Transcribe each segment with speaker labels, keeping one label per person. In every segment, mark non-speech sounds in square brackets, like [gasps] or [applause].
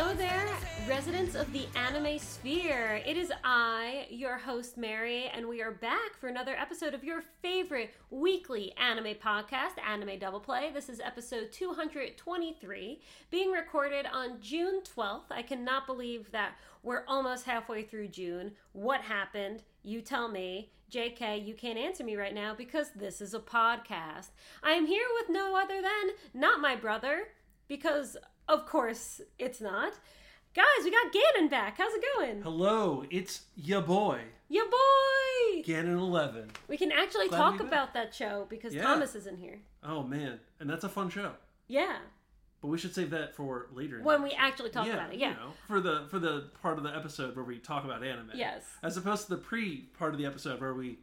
Speaker 1: Hello there, residents of the anime sphere. It is I, your host Mary, and we are back for another episode of your favorite weekly anime podcast, Anime Double Play. This is episode 223, being recorded on June 12th. I cannot believe that we're almost halfway through June. What happened? You tell me. JK, you can't answer me right now because this is a podcast. I am here with no other than not my brother, because of course it's not. Guys, we got Ganon back. How's it going?
Speaker 2: Hello, it's ya boy,
Speaker 1: Ya boy!
Speaker 2: Ganon Eleven.
Speaker 1: We can actually
Speaker 2: Glad
Speaker 1: talk about that show because
Speaker 2: Yeah.
Speaker 1: Thomas isn't here.
Speaker 2: Oh man, and that's a fun show.
Speaker 1: Yeah.
Speaker 2: But we should save that for later. in
Speaker 1: When we
Speaker 2: episode.
Speaker 1: actually talk about it. Yeah.
Speaker 2: you know, for the for the part of the episode where we talk about anime.
Speaker 1: Yes.
Speaker 2: As opposed to the pre part of the episode where we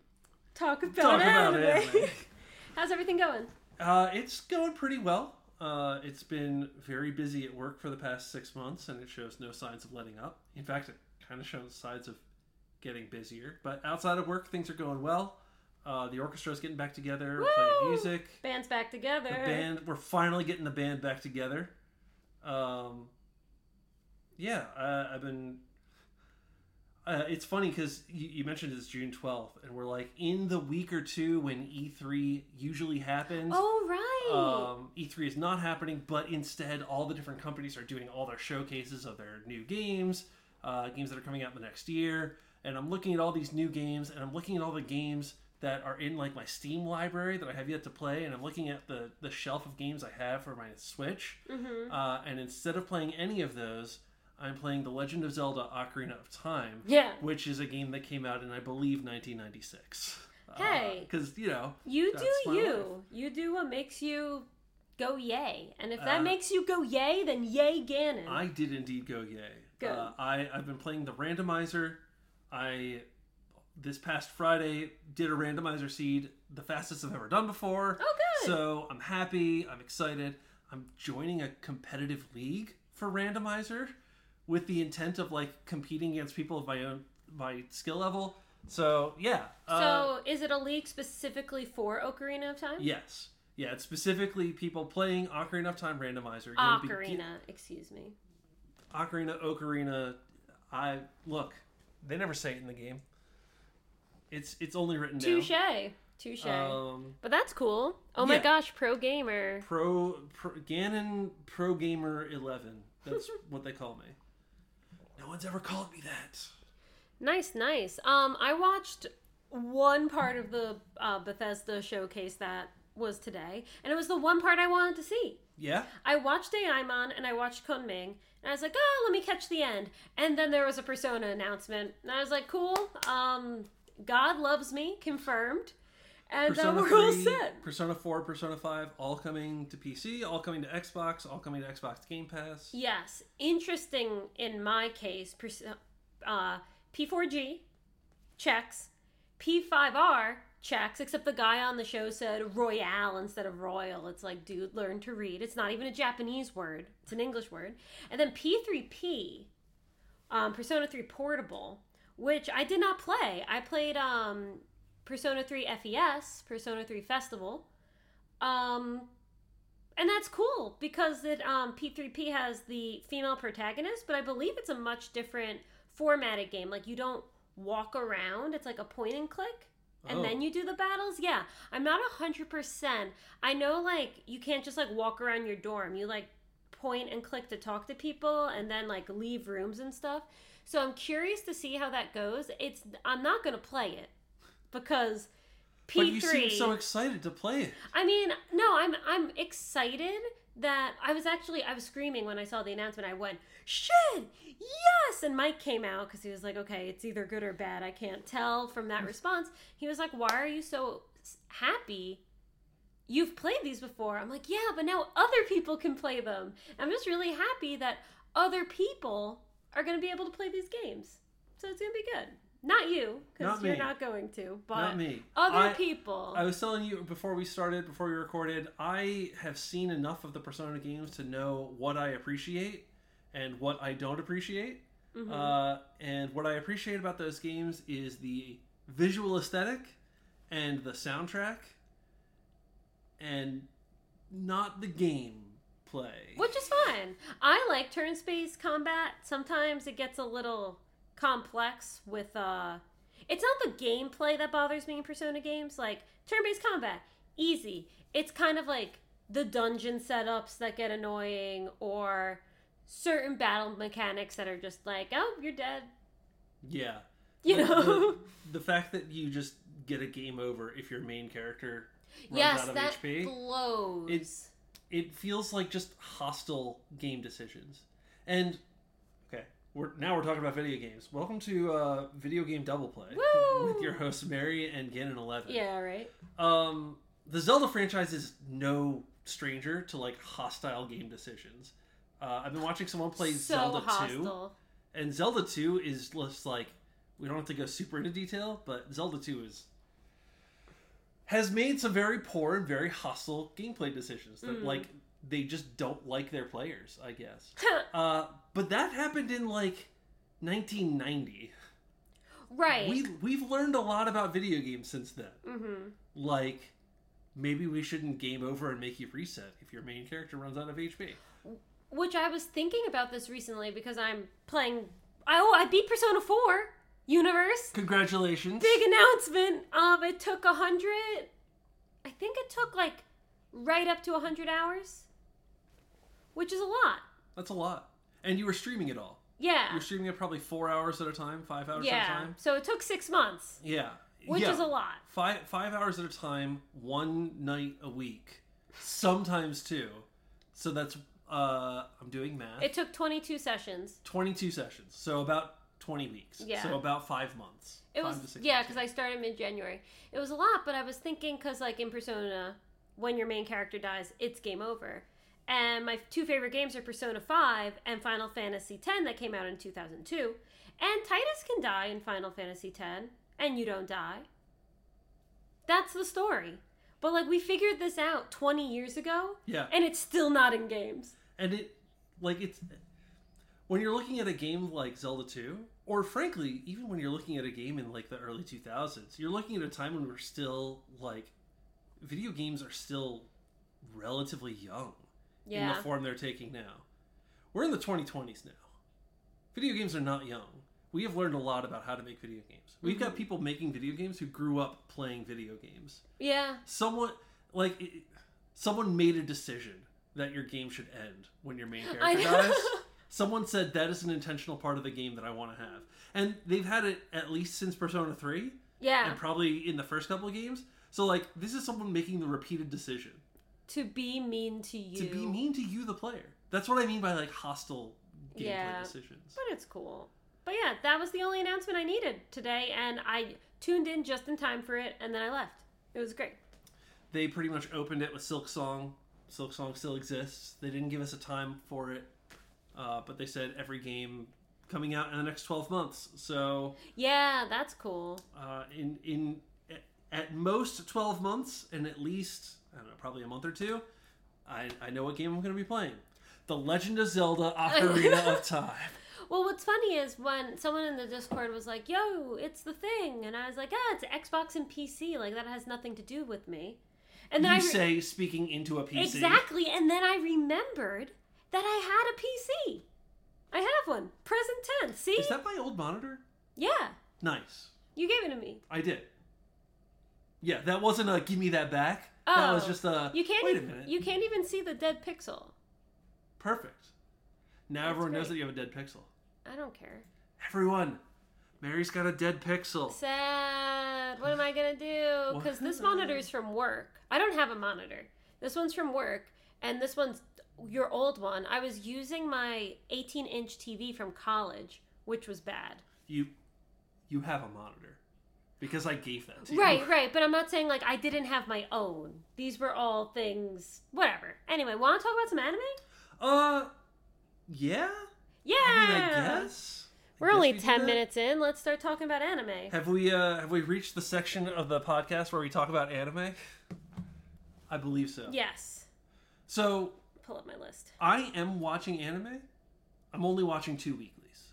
Speaker 1: Talk about
Speaker 2: talk about
Speaker 1: anime.
Speaker 2: anime. [laughs]
Speaker 1: How's everything going?
Speaker 2: Uh, it's going pretty well. Uh, it's been very busy at work for the past six months, and it shows no signs of letting up. In fact, it kind of shows signs of getting busier. But outside of work, things are going well. Uh, the orchestra's getting back together,
Speaker 1: Woo!
Speaker 2: playing music.
Speaker 1: Band's back together.
Speaker 2: The band, we're finally getting the band back together. Um, yeah, uh, I've been. Uh, it's funny because you, you mentioned it's June 12th, and we're like in the week or two when E3 usually happens.
Speaker 1: Oh right.
Speaker 2: Um, E3 is not happening, but instead, all the different companies are doing all their showcases of their new games, uh, games that are coming out the next year. And I'm looking at all these new games, and I'm looking at all the games that are in like my Steam library that I have yet to play, and I'm looking at the the shelf of games I have for my Switch.
Speaker 1: mm-hmm.
Speaker 2: Uh, and instead of playing any of those, I'm playing The Legend of Zelda: Ocarina of Time,
Speaker 1: Yeah.
Speaker 2: which is a game that came out in I believe 1996.
Speaker 1: Hey.
Speaker 2: because you know
Speaker 1: You do you.
Speaker 2: life.
Speaker 1: You do what makes you go yay. And if that
Speaker 2: Uh,
Speaker 1: makes you go yay, then yay Ganon.
Speaker 2: I did indeed go yay.
Speaker 1: Good.
Speaker 2: Uh, I I've been playing the randomizer. I this past Friday did a randomizer seed, the fastest I've ever done before.
Speaker 1: oh good.
Speaker 2: So I'm happy. I'm excited. I'm joining a competitive league for randomizer with the intent of like competing against people of my own my skill level. So yeah. uh,
Speaker 1: so is it a league specifically for Ocarina of Time?
Speaker 2: yes. Yeah, it's specifically people playing Ocarina of Time randomizer. You'll be-
Speaker 1: Ocarina, excuse me.
Speaker 2: Ocarina, Ocarina. I look. They never say it in the game. It's it's only written
Speaker 1: Touche.
Speaker 2: down.
Speaker 1: Touche.
Speaker 2: Um,
Speaker 1: but that's cool. Oh my gosh, pro gamer.
Speaker 2: pro, pro Ganon Pro Gamer Eleven. That's [laughs] what they call me. No one's ever called me that.
Speaker 1: Nice, nice. Um, I watched one part of the uh, Bethesda showcase that was today, and it was the one part I wanted to see.
Speaker 2: Yeah.
Speaker 1: I watched Daimon and I watched Kunming, and I was like, oh, let me catch the end. And then there was a Persona announcement, and I was like, cool. Um, God loves me, confirmed. And uh,
Speaker 2: Persona
Speaker 1: we're all set.
Speaker 2: Persona 4, Persona 5, all coming to PC, all coming to Xbox, all coming to Xbox Game Pass.
Speaker 1: Yes, interesting in my case. Pers- Uh, P4G checks, P5R checks. Except the guy on the show said Royale instead of Royal. It's like, dude, learn to read. It's not even a Japanese word; it's an English word. And then P3P, um, Persona 3 Portable, which I did not play. I played um, Persona 3 FES, Persona 3 Festival. Um, and that's cool because it um, P3P has the female protagonist, but I believe it's a much different formatted game. Like you don't walk around; it's like a point and click, and
Speaker 2: Oh.
Speaker 1: then you do the battles. Yeah, I'm not a hundred percent. I know like you can't just like walk around your dorm. You like point and click to talk to people, and then like leave rooms and stuff. So I'm curious to see how that goes. It's I'm not gonna play it because P3.
Speaker 2: But you seem so excited to play it.
Speaker 1: I mean, no, I'm I'm excited that I was actually I was screaming when I saw the announcement. I went, "Shit! Yes!" And Mike came out cuz he was like, "Okay, it's either good or bad. I can't tell from that mm. response." He was like, "Why are you so happy?" You've played these before. I'm like, yeah, but now other people can play them. I'm just really happy that other people are going to be able to play these games. So it's going to be good. Not you, because you're
Speaker 2: me.
Speaker 1: not going to, but
Speaker 2: Not me.
Speaker 1: other
Speaker 2: I-
Speaker 1: people.
Speaker 2: I was telling you before we started, before we recorded, I have seen enough of the Persona games to know what I appreciate and what I don't appreciate.
Speaker 1: Mhm.
Speaker 2: Uh, and what I appreciate about those games is the visual aesthetic and the soundtrack, and not the game play.
Speaker 1: which is fine. I like turn-based combat. Sometimes it gets a little complex with uh it's not the gameplay that bothers me in Persona games. Like turn-based combat, easy. It's kind of like the dungeon setups that get annoying or certain battle mechanics that are just like, "Oh, you're dead."
Speaker 2: Yeah.
Speaker 1: You
Speaker 2: The-
Speaker 1: know.
Speaker 2: the, [laughs] the fact that you just get a game over if your main character runs
Speaker 1: yes,
Speaker 2: out of
Speaker 1: that
Speaker 2: HP.
Speaker 1: blows.
Speaker 2: It's- it feels like just hostile game decisions. And we're now we're talking about video games. Welcome to uh, video game double play
Speaker 1: Woo!
Speaker 2: with your hosts Mary and Gannon Eleven.
Speaker 1: yeah, right.
Speaker 2: Um, the Zelda franchise is no stranger to like hostile game decisions. Uh, I've been watching someone play
Speaker 1: so
Speaker 2: Zelda Two, and Zelda Two is just like we don't have to go super into detail, but Zelda Two is has made some very poor and very hostile gameplay decisions that
Speaker 1: Mm.
Speaker 2: like they just don't like their players, I guess. [laughs] Uh, but that happened in like 1990.
Speaker 1: right.
Speaker 2: We we've learned a lot about video games since then.
Speaker 1: mm-hmm.
Speaker 2: Like maybe we shouldn't game over and make you reset if your main character runs out of HP.
Speaker 1: Which I was thinking about this recently because I'm playing. Oh, I beat Persona 4 Universe.
Speaker 2: Congratulations.
Speaker 1: Big announcement. Um, it took a hundred. I think it took like right up to a hundred hours, which is a lot.
Speaker 2: That's a lot. And you were streaming it all.
Speaker 1: Yeah,
Speaker 2: You're streaming it probably four hours at a time, five hours at a
Speaker 1: yeah.
Speaker 2: time.
Speaker 1: So it took six months,
Speaker 2: Yeah.
Speaker 1: which
Speaker 2: yeah.
Speaker 1: is a lot.
Speaker 2: Five five hours at a time, one night a week, sometimes two. So that's uh I'm doing math.
Speaker 1: It took twenty-two sessions.
Speaker 2: 22 sessions. So about 20 weeks.
Speaker 1: Yeah.
Speaker 2: So about five months.
Speaker 1: It
Speaker 2: Five
Speaker 1: was
Speaker 2: to six
Speaker 1: yeah, because I started mid-January. It was a lot, but I was thinking because like in Persona, when your main character dies, it's game over. And my two favorite games are Persona 5 and Final Fantasy X that came out in 2002. And Tidus can die in Final Fantasy X, and you don't die. That's the story. But like we figured this out 20 years ago,
Speaker 2: Yeah.
Speaker 1: and it's still not in games.
Speaker 2: and it like it's when you're looking at a game like Zelda 2 or frankly even when you're looking at a game in like the early 2000s you're looking at a time when we're still like video games are still relatively young in the form they're taking now. We're in the 2020s now. Video games are not young. We have learned a lot about how to make video games. We've got
Speaker 1: Mhm.
Speaker 2: people making video games who grew up playing video games.
Speaker 1: Yeah.
Speaker 2: someone like it, someone made a decision that your game should end when your main [laughs] character dies. [laughs] Someone said that is an intentional part of the game that i want to have. And they've had it at least since persona 3
Speaker 1: yeah.
Speaker 2: and probably in the first couple of games. So like this is someone making the repeated decision
Speaker 1: To be mean to you.
Speaker 2: to be mean to you the player that's what i mean by like hostile gameplay
Speaker 1: Yeah.
Speaker 2: decisions
Speaker 1: But it's cool. But yeah, that was the only announcement I needed today, and I tuned in just in time for it, and then I left. It was great.
Speaker 2: they pretty much opened it with Silksong silk song still exists they didn't give us a time for it uh, but they said every game coming out in the next 12 months so
Speaker 1: Yeah, that's cool.
Speaker 2: uh, in in at most 12 months and at least i don't know probably a month or two i, I know what game i'm going to be playing the legend of zelda ocarina of [laughs] time
Speaker 1: Well, what's funny is when someone in the Discord was like, "Yo, it's the thing," and I was like, "Ah, it's Xbox and PC. Like that has nothing to do with me." And then
Speaker 2: you
Speaker 1: I re-
Speaker 2: say speaking into a pc
Speaker 1: exactly, and then I remembered that I had a PC. I have one, present tense. See?
Speaker 2: is that my old monitor
Speaker 1: yeah,
Speaker 2: nice
Speaker 1: you gave it to me.
Speaker 2: i did yeah that wasn't a give me that back that was
Speaker 1: Oh,
Speaker 2: just a
Speaker 1: You can't.
Speaker 2: wait a
Speaker 1: even,
Speaker 2: minute
Speaker 1: You can't even see the dead pixel.
Speaker 2: Perfect. Now
Speaker 1: That's
Speaker 2: everyone knows that you have a dead pixel.
Speaker 1: I don't care.
Speaker 2: Everyone, Mary's got a dead pixel.
Speaker 1: Sad. What am I gonna do? [laughs] Because this monitor's from work. I don't have a monitor. This one's from work, and this one's your old one. I was using my 18-inch TV from college, which was bad.
Speaker 2: You, you have a monitor because I gave that to you.
Speaker 1: Right, right. But I'm not saying like I didn't have my own. These were all things. Whatever. Anyway, want to talk about some anime?
Speaker 2: Uh, yeah.
Speaker 1: Yeah.
Speaker 2: I mean, I guess.
Speaker 1: We're only
Speaker 2: we
Speaker 1: ten minutes in. Let's start talking about anime.
Speaker 2: Have we uh have we reached the section of the podcast where we talk about anime? I believe so.
Speaker 1: Yes.
Speaker 2: So
Speaker 1: Pull up my list.
Speaker 2: I am watching anime. I'm only watching two weeklies.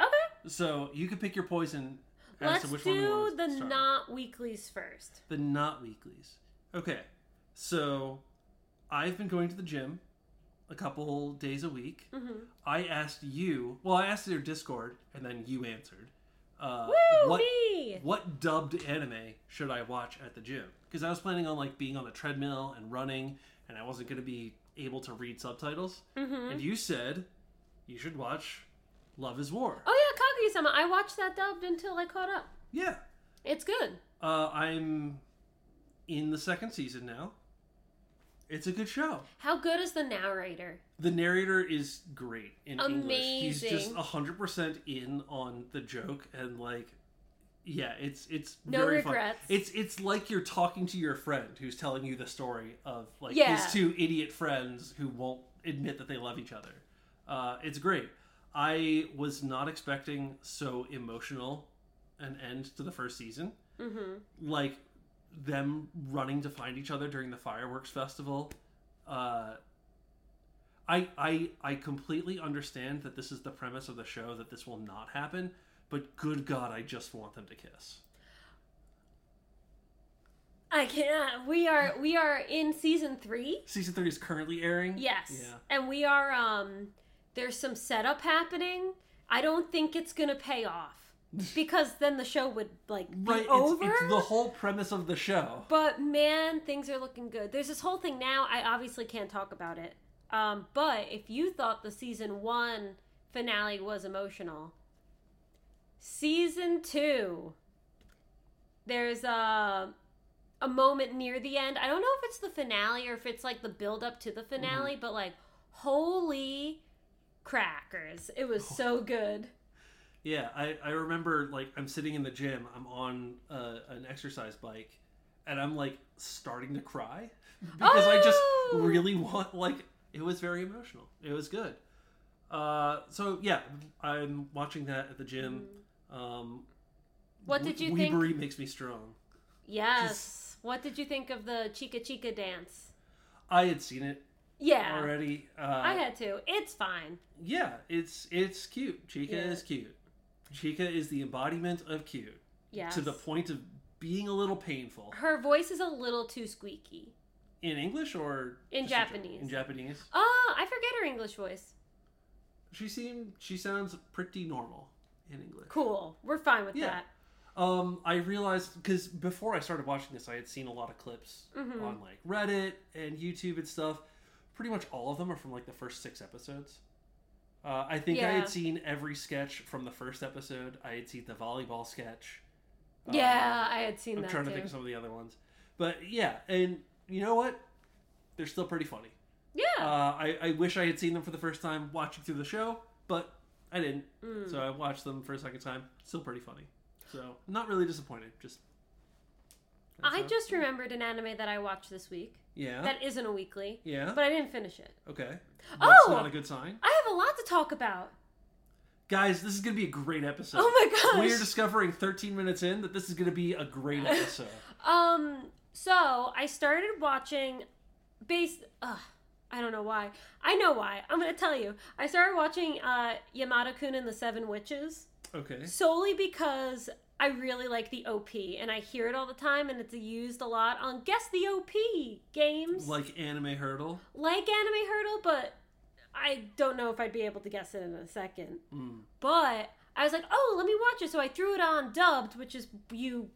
Speaker 1: Okay.
Speaker 2: So you can pick your poison
Speaker 1: Let's
Speaker 2: to which one you
Speaker 1: do the not weeklies first.
Speaker 2: The not weeklies. Okay. So I've been going to the gym a couple days a week.
Speaker 1: Mm-hmm.
Speaker 2: I asked you. Well, I asked your Discord, and then you answered. Uh,
Speaker 1: Woo
Speaker 2: what
Speaker 1: me!
Speaker 2: what dubbed anime should I watch at the gym? Because I was planning on like being on the treadmill and running, and I wasn't going to be able to read subtitles.
Speaker 1: Mm-hmm.
Speaker 2: And you said you should watch Love Is War.
Speaker 1: Oh yeah, Kaguya-sama. I watched that dubbed until I caught up.
Speaker 2: Yeah,
Speaker 1: It's good.
Speaker 2: uh, I'm in the second season now. It's a good show.
Speaker 1: How good is the narrator?
Speaker 2: The narrator is great in English. He's just hundred percent in on the joke and like, yeah, it's it's
Speaker 1: No
Speaker 2: very fun.
Speaker 1: regrets.
Speaker 2: It's it's like you're talking to your friend who's telling you the story of like
Speaker 1: Yeah.
Speaker 2: his two idiot friends who won't admit that they love each other. Uh, it's great. I was not expecting so emotional an end to the first season.
Speaker 1: Mm-hmm.
Speaker 2: Like them running to find each other during the fireworks festival. Uh, I I I completely understand that this is the premise of the show that this will not happen, but good God, I just want them to kiss.
Speaker 1: I can't. We are we are in season three.
Speaker 2: Season three is currently airing.
Speaker 1: Yes.
Speaker 2: Yeah.
Speaker 1: And we are um there's some setup happening. I don't think it's gonna pay off. [laughs] Because then the show would like be
Speaker 2: Right. It's,
Speaker 1: over.
Speaker 2: it's the whole premise of the show.
Speaker 1: But man, things are looking good. There's this whole thing now. I obviously can't talk about it. Um, but if you thought the season one finale was emotional, season two, there's a a moment near the end. I don't know if it's the finale or if it's like the build up to the finale, but like, holy crackers! It was so good.
Speaker 2: Yeah, I, I remember like I'm sitting in the gym, I'm on uh, an exercise bike, and I'm like starting to cry because I just
Speaker 1: Oh!
Speaker 2: really want like it was very emotional. It was good. Uh, so yeah, I'm watching that at the gym. Um,
Speaker 1: What did you think?
Speaker 2: Weebery makes me strong.
Speaker 1: Yes. What did you think of the Chika Chika dance?
Speaker 2: I had seen it
Speaker 1: Yeah.
Speaker 2: already. Uh,
Speaker 1: I had to. It's fine.
Speaker 2: yeah, it's it's cute. Chika
Speaker 1: Yeah.
Speaker 2: is cute. Chika is the embodiment of cute
Speaker 1: Yeah.
Speaker 2: to the point of being a little painful.
Speaker 1: Her voice is a little too squeaky.
Speaker 2: In English or
Speaker 1: In Japanese.
Speaker 2: In Japanese,
Speaker 1: Oh, I forget her English voice.
Speaker 2: she seemed she sounds pretty normal in English.
Speaker 1: Cool. We're fine with
Speaker 2: Yeah.
Speaker 1: that.
Speaker 2: Um, I realized because before I started watching this, I had seen a lot of clips
Speaker 1: Mhm.
Speaker 2: on like Reddit and YouTube and stuff. Pretty much all of them are from like the first six episodes. Uh, I think I
Speaker 1: Yeah.
Speaker 2: had seen every sketch from the first episode. I had seen the volleyball sketch. Um,
Speaker 1: Yeah, I had seen
Speaker 2: I'm
Speaker 1: that
Speaker 2: trying
Speaker 1: too.
Speaker 2: to think of some of the other ones, but yeah, and you know what? They're still pretty funny.
Speaker 1: yeah.
Speaker 2: Uh, I, I wish I had seen them for the first time watching through the show, but I didn't.
Speaker 1: Mm.
Speaker 2: So I watched them for a second time. Still pretty funny. So not really disappointed. Just.
Speaker 1: I
Speaker 2: That's
Speaker 1: just remembered an anime that I watched this week
Speaker 2: Yeah.
Speaker 1: that isn't a weekly,
Speaker 2: yeah.
Speaker 1: but I didn't finish it.
Speaker 2: okay.
Speaker 1: Oh!
Speaker 2: Not a good sign.
Speaker 1: I have a lot to talk about.
Speaker 2: Guys, this is gonna be a great episode.
Speaker 1: Oh my gosh.
Speaker 2: We are discovering 13 minutes in that this is gonna be a great episode. [laughs]
Speaker 1: Um, so I started watching based ugh, I don't know why. I know why. I'm gonna tell you. I started watching uh Yamada Kun and the Seven Witches
Speaker 2: Okay.
Speaker 1: solely because I really like the OP and I hear it all the time and it's used a lot on Guess the OP games.
Speaker 2: Like anime Heardle.
Speaker 1: like Anime Heardle, but I don't know if I'd be able to guess it in a second.
Speaker 2: Mm.
Speaker 1: But I was like, oh, let me watch it. So I threw it on dubbed, which is you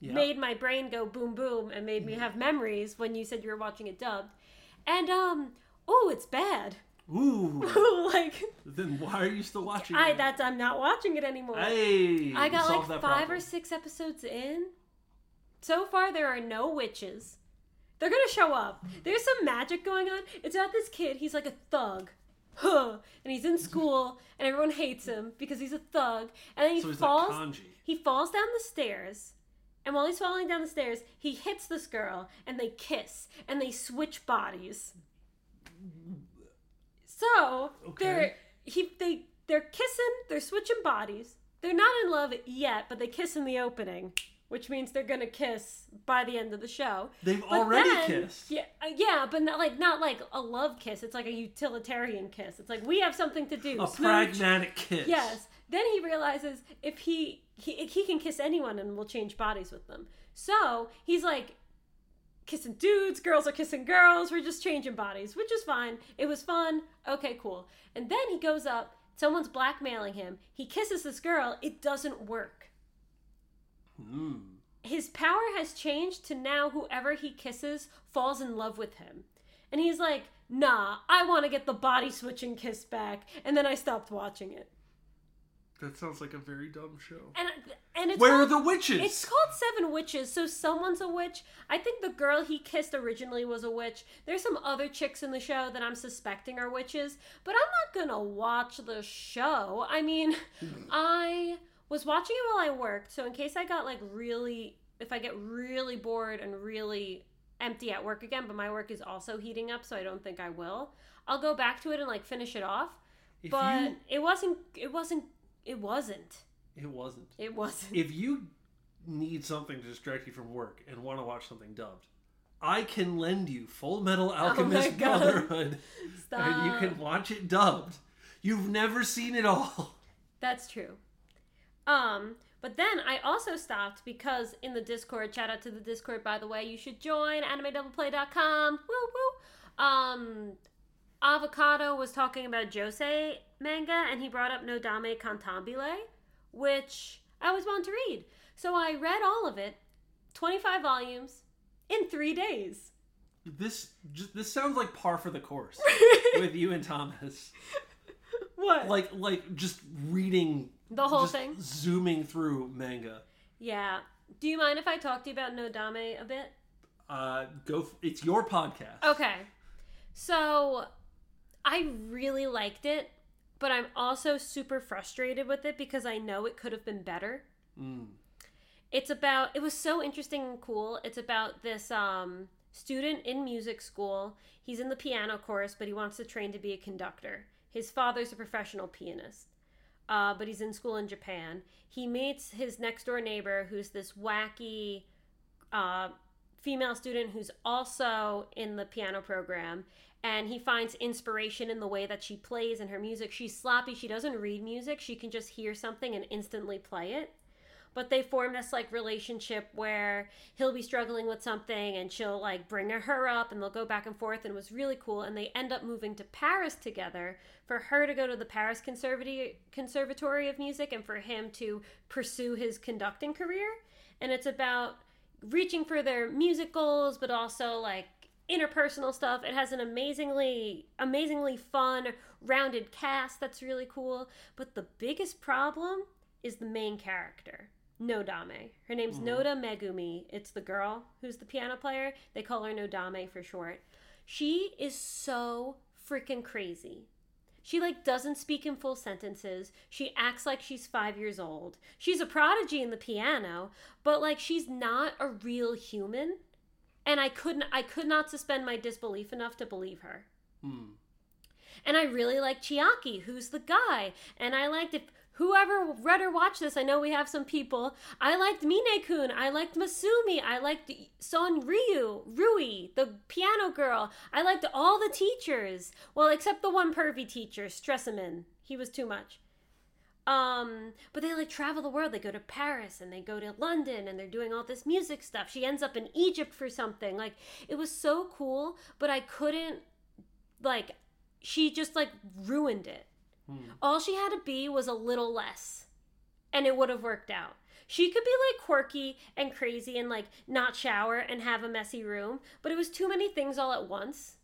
Speaker 2: Yeah.
Speaker 1: made my brain go boom boom and made me have memories when you said you were watching it dubbed. And um, oh, it's bad.
Speaker 2: Ooh. [laughs]
Speaker 1: like
Speaker 2: then why are you still watching?
Speaker 1: I
Speaker 2: it?
Speaker 1: that's I'm not watching it anymore.
Speaker 2: Hey.
Speaker 1: I got like five
Speaker 2: problem.
Speaker 1: or six episodes in. So far, there are no witches. They're gonna show up. There's some magic going on. It's about this kid. He's like a thug. Huh. [laughs] And he's in [laughs] school, and everyone hates him because he's a thug. And then he
Speaker 2: So
Speaker 1: falls.
Speaker 2: like.
Speaker 1: He falls down the stairs, and while he's falling down the stairs, he hits this girl, and they kiss, and they switch bodies. So
Speaker 2: Okay.
Speaker 1: they're he they they're kissing, they're switching bodies. They're not in love yet, but they kiss in the opening, which means they're gonna kiss by the end of the show.
Speaker 2: They've
Speaker 1: But
Speaker 2: already
Speaker 1: then-
Speaker 2: kissed.
Speaker 1: Yeah, uh, yeah, but not like not like a love kiss. It's like a utilitarian kiss. It's like we have something to do.
Speaker 2: A
Speaker 1: Smooch.
Speaker 2: pragmatic kiss.
Speaker 1: Yes. Then he realizes if he, he he can kiss anyone and will change bodies with them. So he's like kissing dudes, girls are kissing girls. We're just changing bodies, which is fine. It was fun. Okay, cool. And then he goes up, someone's blackmailing him. He kisses this girl. It doesn't work.
Speaker 2: Hmm.
Speaker 1: His power has changed to now whoever he kisses falls in love with him. And he's like, nah, I want to get the body switching kiss back. And then I stopped watching it.
Speaker 2: That sounds like a very dumb show.
Speaker 1: And and it's
Speaker 2: Where are the witches?
Speaker 1: It's called Seven Witches, so someone's a witch. I think the girl he kissed originally was a witch. There's some other chicks in the show that I'm suspecting are witches, but I'm not gonna watch the show. I mean, [laughs] I was watching it while I worked, so in case I got like really, if I get really bored and really empty at work again, but my work is also heating up, so I don't think I will. I'll go back to it and like finish it off.
Speaker 2: If
Speaker 1: but
Speaker 2: you-
Speaker 1: it wasn't. It wasn't. It wasn't.
Speaker 2: it wasn't.
Speaker 1: It wasn't.
Speaker 2: If you need something to distract you from work and want to watch something dubbed, I can lend you Full Metal Alchemist
Speaker 1: Oh
Speaker 2: Brotherhood,
Speaker 1: Stop.
Speaker 2: and you can watch it dubbed. You've never seen it all.
Speaker 1: That's true. Um, but then I also stopped because in the Discord, shout out to the Discord by the way, you should join animedoubleplay.com. Woo woo. Um Avocado was talking about josei manga and he brought up Nodame Cantabile, which I was bound to read. So I read all of it, 25 volumes, in three days.
Speaker 2: This just this sounds like par for the course [laughs] with you and Thomas.
Speaker 1: What?
Speaker 2: Like like just reading
Speaker 1: the whole
Speaker 2: just
Speaker 1: thing?
Speaker 2: zooming through manga.
Speaker 1: Yeah. Do you mind if I talk to you about Nodame a bit?
Speaker 2: Uh, go. F- it's your podcast.
Speaker 1: Okay. So I really liked it, but I'm also super frustrated with it because I know it could have been better.
Speaker 2: Mm.
Speaker 1: It's about it was so interesting and cool. It's about this um student in music school. He's in the piano course, but he wants to train to be a conductor. His father's a professional pianist. Uh, but he's in school in Japan. He meets his next door neighbor, who's this wacky uh, female student who's also in the piano program and he finds inspiration in the way that she plays and her music. She's sloppy. She doesn't read music. She can just hear something and instantly play it. But they form this like relationship where he'll be struggling with something and she'll like bring her up and they'll go back and forth and it was really cool. And they end up moving to paris together for her to go to the paris conservatory conservatory of music and for him to pursue his conducting career. And it's about reaching for their music goals but also like interpersonal stuff. It has an amazingly amazingly fun rounded cast that's really cool. But the biggest problem is the main character nodame. Her name's mm-hmm. noda megumi. It's the girl who's the piano player. They call her nodame for short. She is so freaking crazy. She like doesn't speak in full sentences. She acts like she's 5 years old. She's a prodigy in the piano, but like she's not a real human. And I couldn't I could not suspend my disbelief enough to believe her.
Speaker 2: Hmm.
Speaker 1: And I really like Chiaki, who's the guy. And I liked if whoever read or watched this, I know we have some people. I liked Mine-kun. I liked Masumi. I liked Son Ryu, Rui, the piano girl. I liked all the teachers. Well, except the one pervy teacher, Stresemann. He was too much. Um, but they like travel the world. They go to Paris and they go to London and they're doing all this music stuff. She ends up in Egypt for something. Like it was so cool, but I couldn't like she just like ruined it.
Speaker 2: Hmm.
Speaker 1: All she had to be was a little less, and it would have worked out. She could be like quirky and crazy and like not shower and have a messy room, but it was too many things all at once.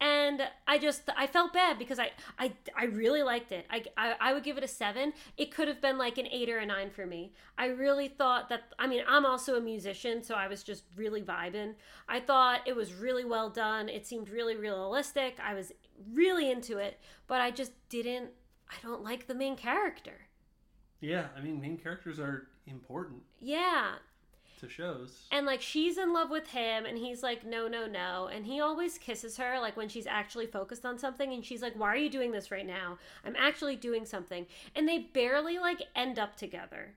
Speaker 1: And I just I felt bad because I I, I really liked it. I, I I would give it a seven. It could have been like an eight or a nine for me. I really thought that. I mean, I'm also a musician, so I was just really vibing. I thought it was really well done. It seemed really realistic. I was really into it, but I just didn't. I don't like the main character.
Speaker 2: Yeah, I mean, main characters are important
Speaker 1: Yeah,
Speaker 2: to shows.
Speaker 1: and like she's in love with him and he's like no no no. And he always kisses her like when she's actually focused on something and she's like why are you doing this right now? I'm actually doing something. And they barely like end up together.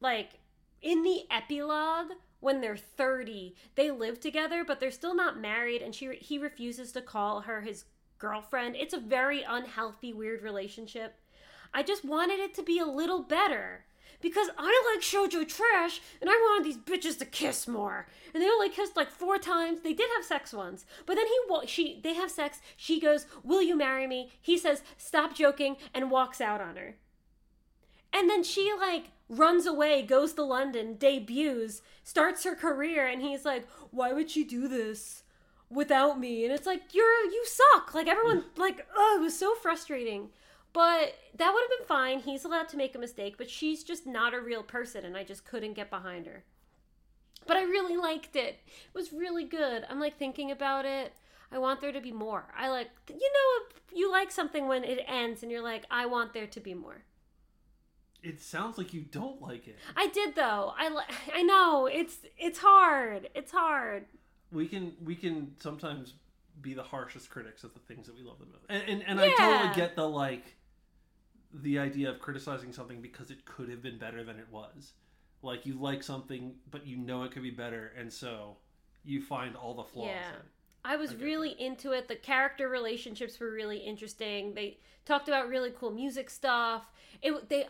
Speaker 1: Like in the epilogue when they're 30 they live together but they're still not married and she he refuses to call her his girlfriend. It's a very unhealthy weird relationship. I just wanted it to be a little better because I like shoujo trash and I wanted these bitches to kiss more. And they only kissed like four times. They did have sex once, but then he she they have sex. She goes, "Will you marry me?" He says, "Stop joking," and walks out on her. And then she like runs away, goes to London, debuts, starts her career, and he's like, "Why would she do this without me?" And it's like, "You're you suck." Like everyone like, oh, it was so frustrating. But that would have been fine. He's allowed to make a mistake, but she's just not a real person, and I just couldn't get behind her. But I really liked it. It was really good. I'm like thinking about it. I want there to be more. I like, you know, you like something when it ends and you're like, I want there to be more.
Speaker 2: It sounds like you don't like it.
Speaker 1: I did though. I li- I know it's it's hard. It's hard.
Speaker 2: We can we can sometimes be the harshest critics of the things that we love the most, and and, and I totally get the like the idea of criticizing something because it could have been better than it was. Like you like something, but you know it could be better, and so you find all the flaws.
Speaker 1: Yeah.
Speaker 2: in it.
Speaker 1: I was
Speaker 2: I
Speaker 1: really into it. The character relationships were really interesting. They talked about really cool music stuff. It they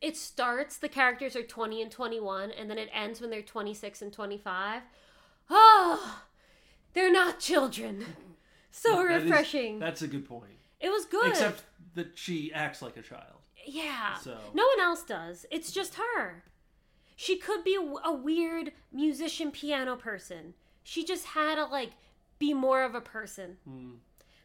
Speaker 1: it starts the characters are 20 and 21 and then it ends when they're 26 and 25. Oh, [sighs] they're not children. [laughs] So
Speaker 2: That is-
Speaker 1: refreshing.
Speaker 2: that's a good point.
Speaker 1: It was good.
Speaker 2: Except that she acts like a child.
Speaker 1: yeah.
Speaker 2: So
Speaker 1: No one else does. It's just her. She could be a, a weird musician piano person. She just had to like be more of a person.
Speaker 2: mm,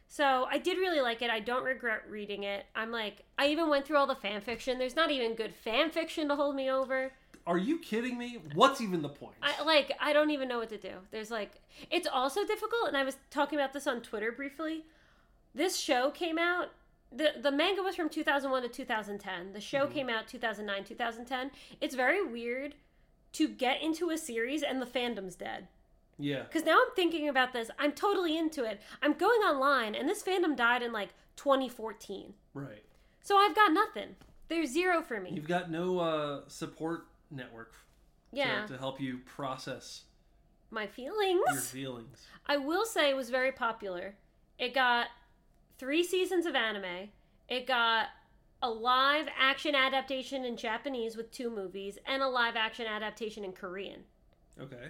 Speaker 1: So I did really like it. I don't regret reading it. I'm like, I even went through all the fan fiction. There's not even good fan fiction to hold me over.
Speaker 2: are you kidding me? What's even the point?
Speaker 1: I like, I don't even know what to do. There's like, it's also difficult. And I was talking about this on Twitter briefly. This show came out. the The manga was from 2001 to 2010. The show came out 2009 2010. It's very weird to get into a series and the fandom's dead.
Speaker 2: yeah.
Speaker 1: Because now I'm thinking about this. I'm totally into it. I'm going online, and this fandom died in like 2014.
Speaker 2: Right.
Speaker 1: So I've got nothing. There's zero for me.
Speaker 2: You've got no uh, support network to-
Speaker 1: Yeah,
Speaker 2: to, help you process
Speaker 1: my feelings.
Speaker 2: your
Speaker 1: feelings. I will say it was very popular. It got three seasons of anime. It got a live action adaptation in Japanese with two movies, and a live action adaptation in Korean.
Speaker 2: Okay.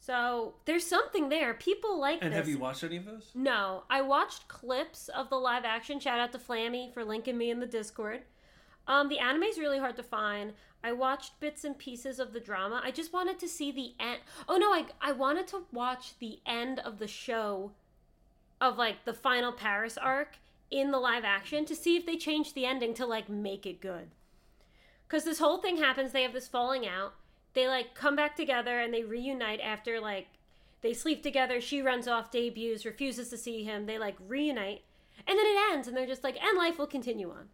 Speaker 1: So there's something there. People like
Speaker 2: And
Speaker 1: this.
Speaker 2: have you watched any of those?
Speaker 1: No, I watched clips of the live action. Shout out to Flammy for linking me in the Discord. Um, the anime is really hard to find. I watched bits and pieces of the drama. I just wanted to see the end. Oh no, I I wanted to watch the end of the show, of like the final Paris arc in the live action to see if they changed the ending to like make it good. Because this whole thing happens. They have this falling out. They like come back together and they reunite after like they sleep together. She runs off, debuts, refuses to see him. They like reunite, and then it ends, and they're just like, and life will continue on.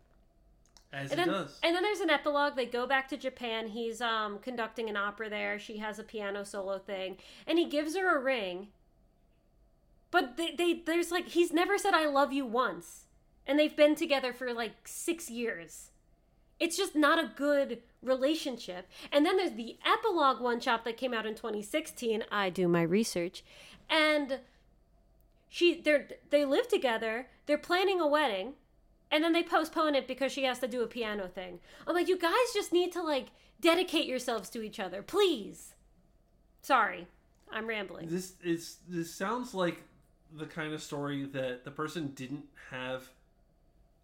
Speaker 2: As
Speaker 1: And
Speaker 2: it
Speaker 1: then,
Speaker 2: does.
Speaker 1: and then there's an epilogue. They go back to Japan. He's um, conducting an opera there. She has a piano solo thing, and he gives her a ring. But they, they there's like he's never said I love you once, and they've been together for like six years. It's just not a good relationship. And then there's the epilogue one shot that came out in 2016. I do my research, and she they they live together. They're planning a wedding and then they postpone it because she has to do a piano thing. I'm like, you guys just need to like dedicate yourselves to each other, please. Sorry, I'm rambling.
Speaker 2: This is this sounds like the kind of story that the person didn't have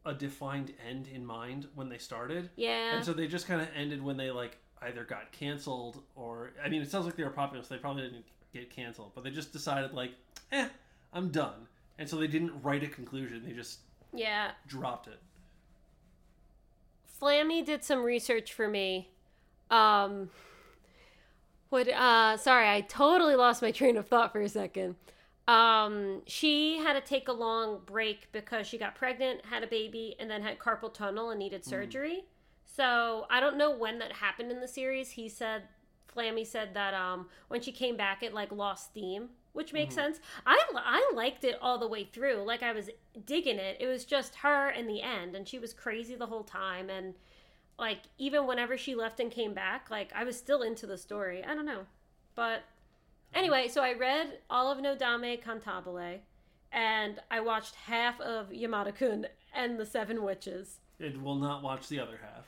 Speaker 2: a defined end in mind when they started.
Speaker 1: Yeah,
Speaker 2: And so they just kind of ended when they like either got canceled or I mean it sounds like they were popular so they probably didn't get canceled, but they just decided like, "Eh, I'm done." And so they didn't write a conclusion. They just
Speaker 1: yeah.
Speaker 2: dropped it.
Speaker 1: Flammy did some research for me. Um, what? Uh, sorry, I totally lost my train of thought for a second. Um, she had to take a long break because she got pregnant, had a baby, and then had carpal tunnel and needed surgery. So I don't know when that happened in the series. He said, Flammy said that um, when she came back, it like lost steam, which makes sense. I I liked it all the way through. Like I was digging it. It was just her in the end, and she was crazy the whole time. And like even whenever she left and came back, like I was still into the story. I don't know, but anyway, so I read all of Nodame Cantabile, and I watched half of Yamada Kun and the Seven Witches.
Speaker 2: It will not watch the other half.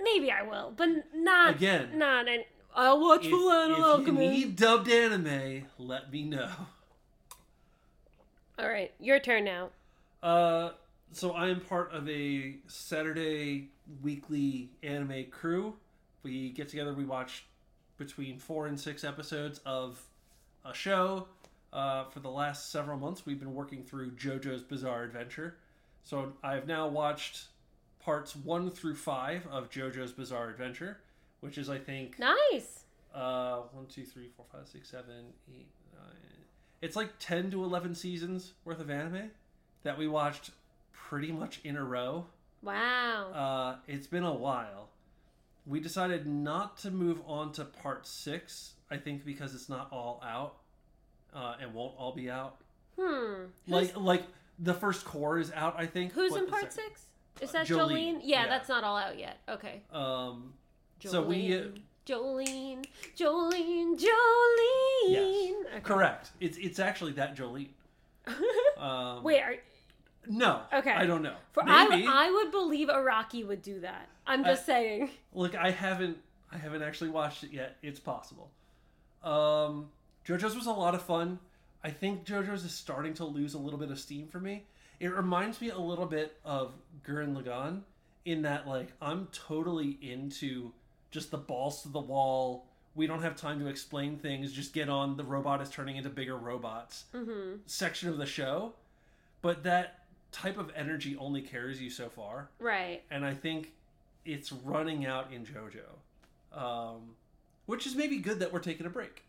Speaker 1: maybe I will, but not
Speaker 2: Again.
Speaker 1: Not an. I'll watch
Speaker 2: If,
Speaker 1: Full Metal
Speaker 2: if you need dubbed anime, let me know.
Speaker 1: All right, your turn now.
Speaker 2: Uh, so I am part of a Saturday weekly anime crew. We get together, we watch between four and six episodes of a show. Uh, for the last several months, we've been working through JoJo's Bizarre Adventure. So I've now watched parts one through five of JoJo's Bizarre Adventure, which is, I think,
Speaker 1: Nice.
Speaker 2: uh, one, two, three, four, five, six, seven, eight, nine. It's like ten to eleven seasons worth of anime that we watched pretty much in a row.
Speaker 1: Wow.
Speaker 2: Uh, it's been a while. We decided not to move on to part six. I think because it's not all out, uh, and won't all be out.
Speaker 1: hmm.
Speaker 2: Like like the first core is out. I think.
Speaker 1: Who's in part six? Is that
Speaker 2: Jolyne.
Speaker 1: Jolyne? Yeah,
Speaker 2: Yeah.
Speaker 1: that's not all out yet. Okay.
Speaker 2: Um,
Speaker 1: Jolene.
Speaker 2: So we, uh,
Speaker 1: Jolene, Jolene, Jolene.
Speaker 2: Yes.
Speaker 1: Okay.
Speaker 2: correct. It's it's actually that Jolene. Um, [laughs]
Speaker 1: Wait, are,
Speaker 2: No.
Speaker 1: Okay.
Speaker 2: I don't know.
Speaker 1: for I,
Speaker 2: Maybe.
Speaker 1: I would believe Araki would do that. I'm just saying.
Speaker 2: Look, I haven't I haven't actually watched it yet. It's possible. Um, JoJo's was a lot of fun. I think JoJo's is starting to lose a little bit of steam for me. It reminds me a little bit of Gurren Lagann in that like I'm totally into just the balls to the wall. We don't have time to explain things. Just get on. The robot is turning into bigger robots.
Speaker 1: hmm
Speaker 2: Section of the show, but that type of energy only carries you so far
Speaker 1: Right.
Speaker 2: and I think it's running out in JoJo, um, which is maybe good that we're taking a break.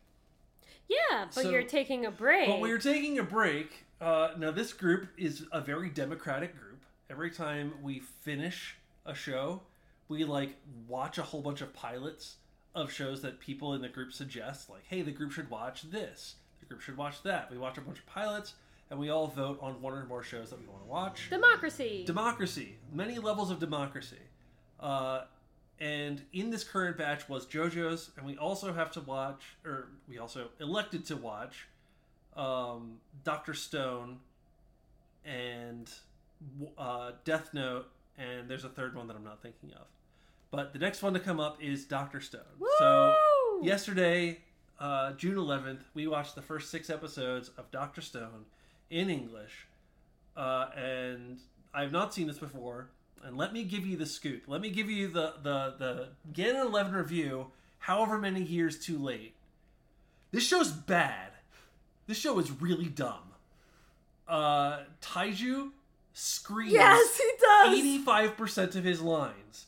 Speaker 1: Yeah, but
Speaker 2: So-
Speaker 1: you're taking a break.
Speaker 2: But we're taking a break. Uh, now, this group is a very democratic group. Every time we finish a show, we like watch a whole bunch of pilots of shows that people in the group suggest. Like, hey, the group should watch this. The group should watch that. We watch a bunch of pilots, and we all vote on one or more shows that we want to watch.
Speaker 1: Democracy.
Speaker 2: democracy. Many levels of democracy. Uh, and in this current batch was jojo's and we also have to watch or we also elected to watch um, dr stone and uh, death note and there's a third one that i'm not thinking of. But the next one to come up is dr stone. So yesterday uh, june 11th we watched the first six episodes of dr stone in english uh, and i've not seen this before. And let me give you the scoop. Let me give you the the the Ganon 11 review however many years too late. This show's bad. This show is really dumb. Uh taiju screams
Speaker 1: Yes, he does.
Speaker 2: 85% of his lines.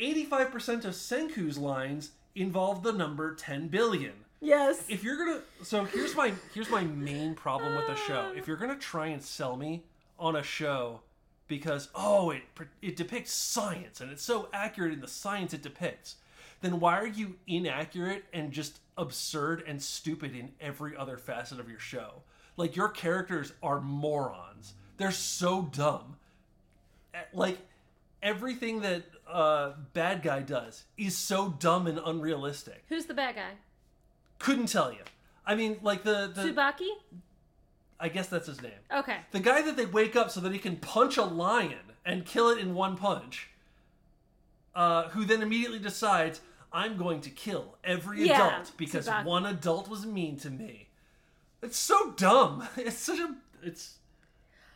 Speaker 2: 85% of senku's lines involve the number 10 billion
Speaker 1: Yes.
Speaker 2: if you're gonna so here's my here's my main problem with the show. If you're gonna try and sell me on a show because oh it it depicts science and it's so accurate in the science it depicts then why are you inaccurate and just absurd and stupid in every other facet of your show? Like your characters are morons. They're so dumb. Eh, like everything that uh bad guy does is so dumb and unrealistic.
Speaker 1: Who's the bad guy?
Speaker 2: Couldn't tell you. I mean, like the, the
Speaker 1: Tsubaki?
Speaker 2: I guess that's his name.
Speaker 1: Okay.
Speaker 2: The guy that they wake up so that he can punch a lion and kill it in one punch. Uh, who then immediately decides, I'm going to kill every
Speaker 1: Yeah,
Speaker 2: adult because
Speaker 1: Tsubaki.
Speaker 2: one adult was mean to me. It's so dumb. [laughs] It's such a it's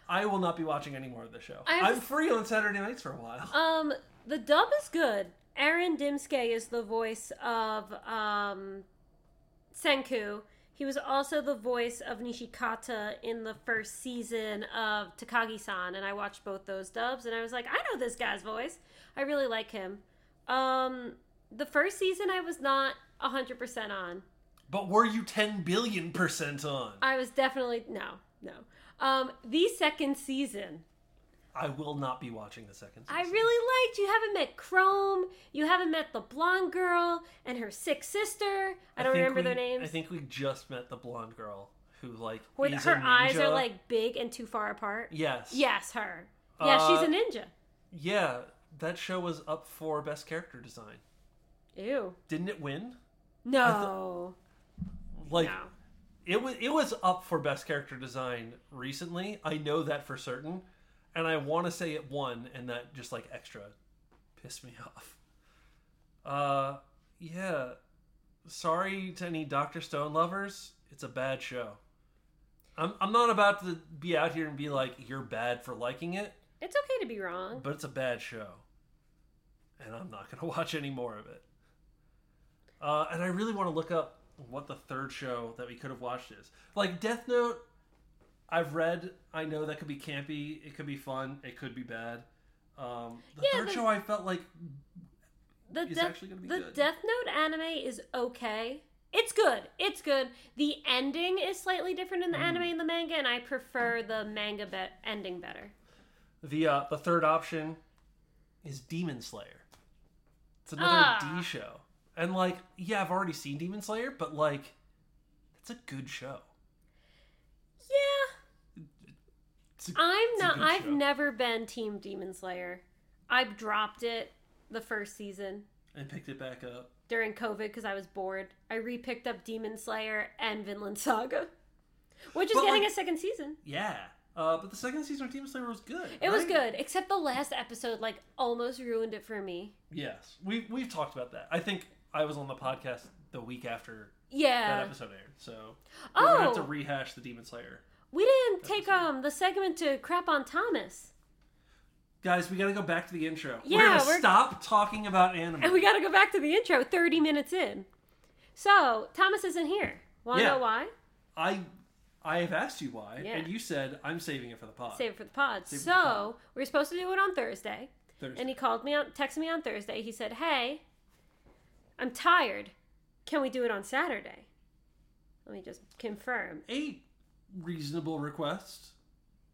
Speaker 2: I will not be watching any more of the show.
Speaker 1: I have
Speaker 2: I'm free on Saturday nights for a while. [laughs]
Speaker 1: Um, the dub is good. Aaron Dismuke is the voice of um, Senku. He was also the voice of Nishikata in the first season of Takagi-san, and I watched both those dubs, and I was like, I know this guy's voice. I really like him. Um, the first season I was not hundred percent on.
Speaker 2: But were you 10 billion percent on?
Speaker 1: I was definitely no, no. Um, the second season,
Speaker 2: I will not be watching the second season.
Speaker 1: I really liked. You haven't met Chrome. You haven't met the blonde girl and her sick sister. I don't
Speaker 2: think
Speaker 1: remember
Speaker 2: we-
Speaker 1: their names.
Speaker 2: I think we just met the blonde girl who like
Speaker 1: With
Speaker 2: is
Speaker 1: her eyes are like big and too far apart.
Speaker 2: yes
Speaker 1: Yes, her. Yeah, she's
Speaker 2: Uh,
Speaker 1: a ninja.
Speaker 2: yeah that show was up for best character design
Speaker 1: Ew.
Speaker 2: didn't it win
Speaker 1: No.
Speaker 2: like
Speaker 1: no.
Speaker 2: it was it was up for best character design recently I know that for certain and I want to say it won and that just like extra pissed me [laughs] off Uh, yeah. Sorry to any Doctor Stone lovers. It's a bad show. I'm I'm not about to be out here and be like you're bad for liking it,
Speaker 1: It's okay to be wrong.
Speaker 2: but it's a bad show, and I'm not gonna [laughs] watch any more of it. Uh, and I really want to look up what the third show that we could have watched is. Like Death Note, I've read. I know that could be campy. It could be fun. It could be bad. Um, the
Speaker 1: Yeah,
Speaker 2: third
Speaker 1: the-
Speaker 2: show I felt like
Speaker 1: The
Speaker 2: is
Speaker 1: Death-
Speaker 2: actually gonna be
Speaker 1: the
Speaker 2: good.
Speaker 1: Death Note anime is okay. It's good. It's good. The ending is slightly different in the
Speaker 2: Mm.
Speaker 1: anime and the manga, and I prefer the manga be- ending better.
Speaker 2: The uh, the third option is Demon Slayer. It's another
Speaker 1: Ah.
Speaker 2: D show, and like, yeah, I've already seen Demon Slayer, but like, it's a good show.
Speaker 1: Yeah, [laughs]
Speaker 2: It's
Speaker 1: I'm not. I've
Speaker 2: show.
Speaker 1: never been Team Demon Slayer. I've dropped it the first season
Speaker 2: and picked it back up.
Speaker 1: during COVID because I was bored. I repicked up Demon Slayer and Vinland Saga, which is
Speaker 2: But,
Speaker 1: getting
Speaker 2: like-
Speaker 1: a second season.
Speaker 2: Yeah, uh, but the second season of Demon Slayer was good.
Speaker 1: It was good, except the last episode like almost ruined it for me.
Speaker 2: Yes, we we've talked about that. I think I was on the podcast the week after
Speaker 1: yeah that
Speaker 2: episode aired, so we're gonna have to
Speaker 1: Oh,
Speaker 2: rehash the Demon Slayer.
Speaker 1: We didn't take um the segment to crap on Thomas,
Speaker 2: Guys, we gotta go back to the intro.
Speaker 1: Yeah, we're
Speaker 2: gonna
Speaker 1: we're-
Speaker 2: stop talking about anime.
Speaker 1: and we got to go back to the intro. Thirty minutes in, so Thomas isn't here. Want to
Speaker 2: Yeah.
Speaker 1: know why?
Speaker 2: I I have asked you why,
Speaker 1: Yeah.
Speaker 2: and you said I'm saving it for the pod.
Speaker 1: Save it for the pod.
Speaker 2: Save it for
Speaker 1: so
Speaker 2: the pod.
Speaker 1: we were supposed to do it on Thursday,
Speaker 2: Thursday.
Speaker 1: and he called me on, texted me on Thursday. He said, "Hey, I'm tired. Can we do it on Saturday?" Let me just confirm.
Speaker 2: a reasonable request.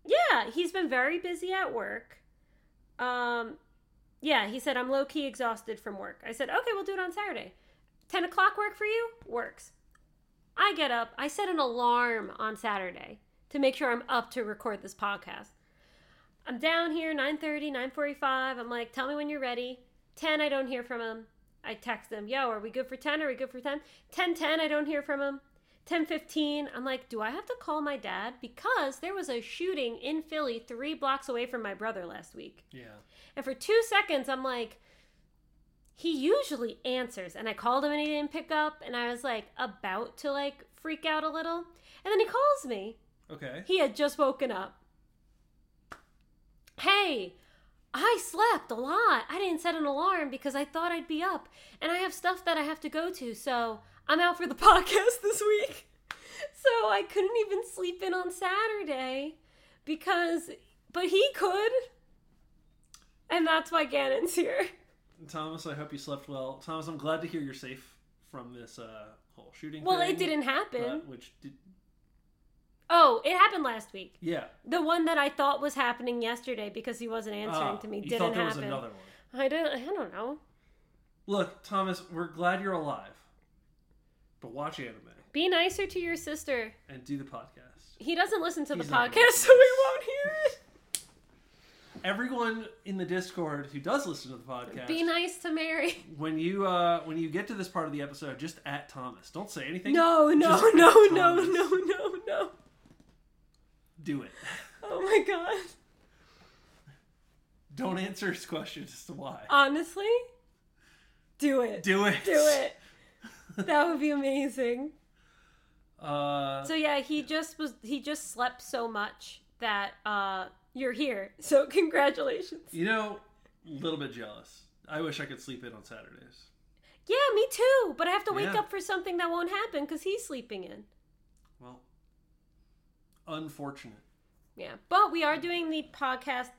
Speaker 1: Yeah, he's been very busy at work. Um, yeah, he said I'm low key exhausted from work. I said, okay, we'll do it on Saturday. Ten o'clock work for you? Works. I get up. I set an alarm on Saturday to make sure I'm up to record this podcast. I'm down here 9:30, 9:45. I'm like, tell me when you're ready. 10, I don't hear from him. I text him, yo, are we good for 10? Are we good for 10? 10 10, I don't hear from him. 10:15, I'm like, do I have to call my dad because there was a shooting in Philly 3 blocks away from my brother last week.
Speaker 2: Yeah.
Speaker 1: And for 2 seconds I'm like he usually answers and I called him and he didn't pick up and I was like about to like freak out a little. And then he calls me.
Speaker 2: Okay.
Speaker 1: He had just woken up. Hey, I slept a lot. I didn't set an alarm because I thought I'd be up. And I have stuff that I have to go to. So I'm out for the [laughs] podcast this week. So I couldn't even sleep in on Saturday because, but he could. And that's why Gannon's here.
Speaker 2: Thomas, I hope you slept well. Thomas, I'm glad to hear you're safe from this uh, whole shooting.
Speaker 1: Well,
Speaker 2: thing,
Speaker 1: it didn't
Speaker 2: uh,
Speaker 1: happen.
Speaker 2: which did.
Speaker 1: Oh, it happened last week.
Speaker 2: Yeah.
Speaker 1: The one that I thought was happening yesterday because he wasn't answering
Speaker 2: Ah,
Speaker 1: to me
Speaker 2: you
Speaker 1: didn't
Speaker 2: thought there
Speaker 1: happen.
Speaker 2: was another one.
Speaker 1: I don't. I don't know.
Speaker 2: Look, Thomas, we're glad you're alive. But watch anime
Speaker 1: Be nicer to your sister.
Speaker 2: and do the podcast.
Speaker 1: He doesn't listen to the
Speaker 2: He's not
Speaker 1: podcast, [laughs] so he won't hear it.
Speaker 2: Everyone in the Discord who does listen to the podcast,
Speaker 1: Be nice to Mary.
Speaker 2: when you uh, when you get to this part of the episode, just at Thomas. Don't say anything.
Speaker 1: No, no,
Speaker 2: Just
Speaker 1: no,
Speaker 2: at
Speaker 1: no,
Speaker 2: Thomas.
Speaker 1: no, no, no.
Speaker 2: Do it.
Speaker 1: Oh my god.
Speaker 2: Don't answer his questions as to why.
Speaker 1: Honestly, do it.
Speaker 2: Do it.
Speaker 1: Do it. [laughs] That would be amazing.
Speaker 2: Uh,
Speaker 1: So yeah, he just was. He just slept so much that uh you're here. [laughs] So congratulations.
Speaker 2: you know, a little bit jealous. I wish I could sleep in on Saturdays.
Speaker 1: Yeah, me too. But I have to wake
Speaker 2: Yeah.
Speaker 1: up for something that won't happen because he's sleeping in.
Speaker 2: Well, unfortunate.
Speaker 1: Yeah, but we are doing the podcast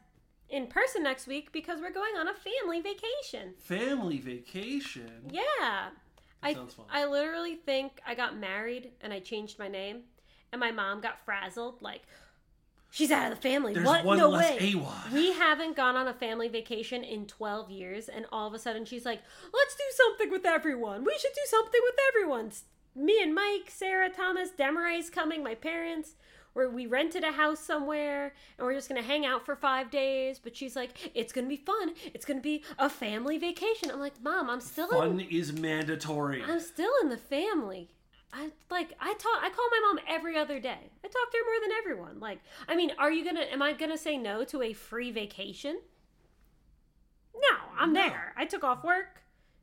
Speaker 1: in person next week because we're going on a family vacation.
Speaker 2: Family vacation.
Speaker 1: Yeah. I. I literally think I got married and I changed my name and my mom got frazzled like she's out of the family.
Speaker 2: There's
Speaker 1: what?
Speaker 2: one
Speaker 1: no
Speaker 2: less
Speaker 1: way.
Speaker 2: AWOD.
Speaker 1: We haven't gone on a family vacation in 12 years and all of a sudden she's like, "Let's do something with everyone. We should do something with everyone." Me and Mike, Sarah, Thomas, Demaray's coming, my parents. Where we rented a house somewhere and we're just gonna hang out for five days. But she's like, it's gonna be fun. It's gonna be a family vacation. I'm like, Mom, I'm still in
Speaker 2: Fun is mandatory.
Speaker 1: I'm still in the family. I like I talk I call my mom every other day. I talk to her more than everyone. Like, I mean, are you gonna am I gonna say no to a free vacation? No, I'm
Speaker 2: No.
Speaker 1: there. I took off work.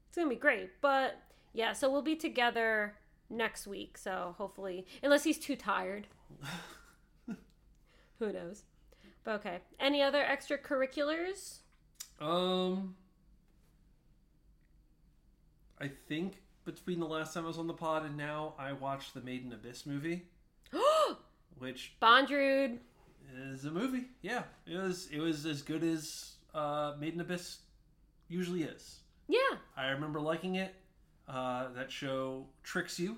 Speaker 1: It's gonna be great. But yeah, so we'll be together next week. So hopefully, unless he's too tired, [laughs] who knows? But okay. Any other extracurriculars?
Speaker 2: Um, I think between the last time I was on the pod and now, I watched the Made in Abyss movie, [gasps] which
Speaker 1: Bondrewd.
Speaker 2: is a movie. Yeah, it was. It was as good as uh, Made in Abyss usually is.
Speaker 1: Yeah.
Speaker 2: I remember liking it. Uh, that show tricks you.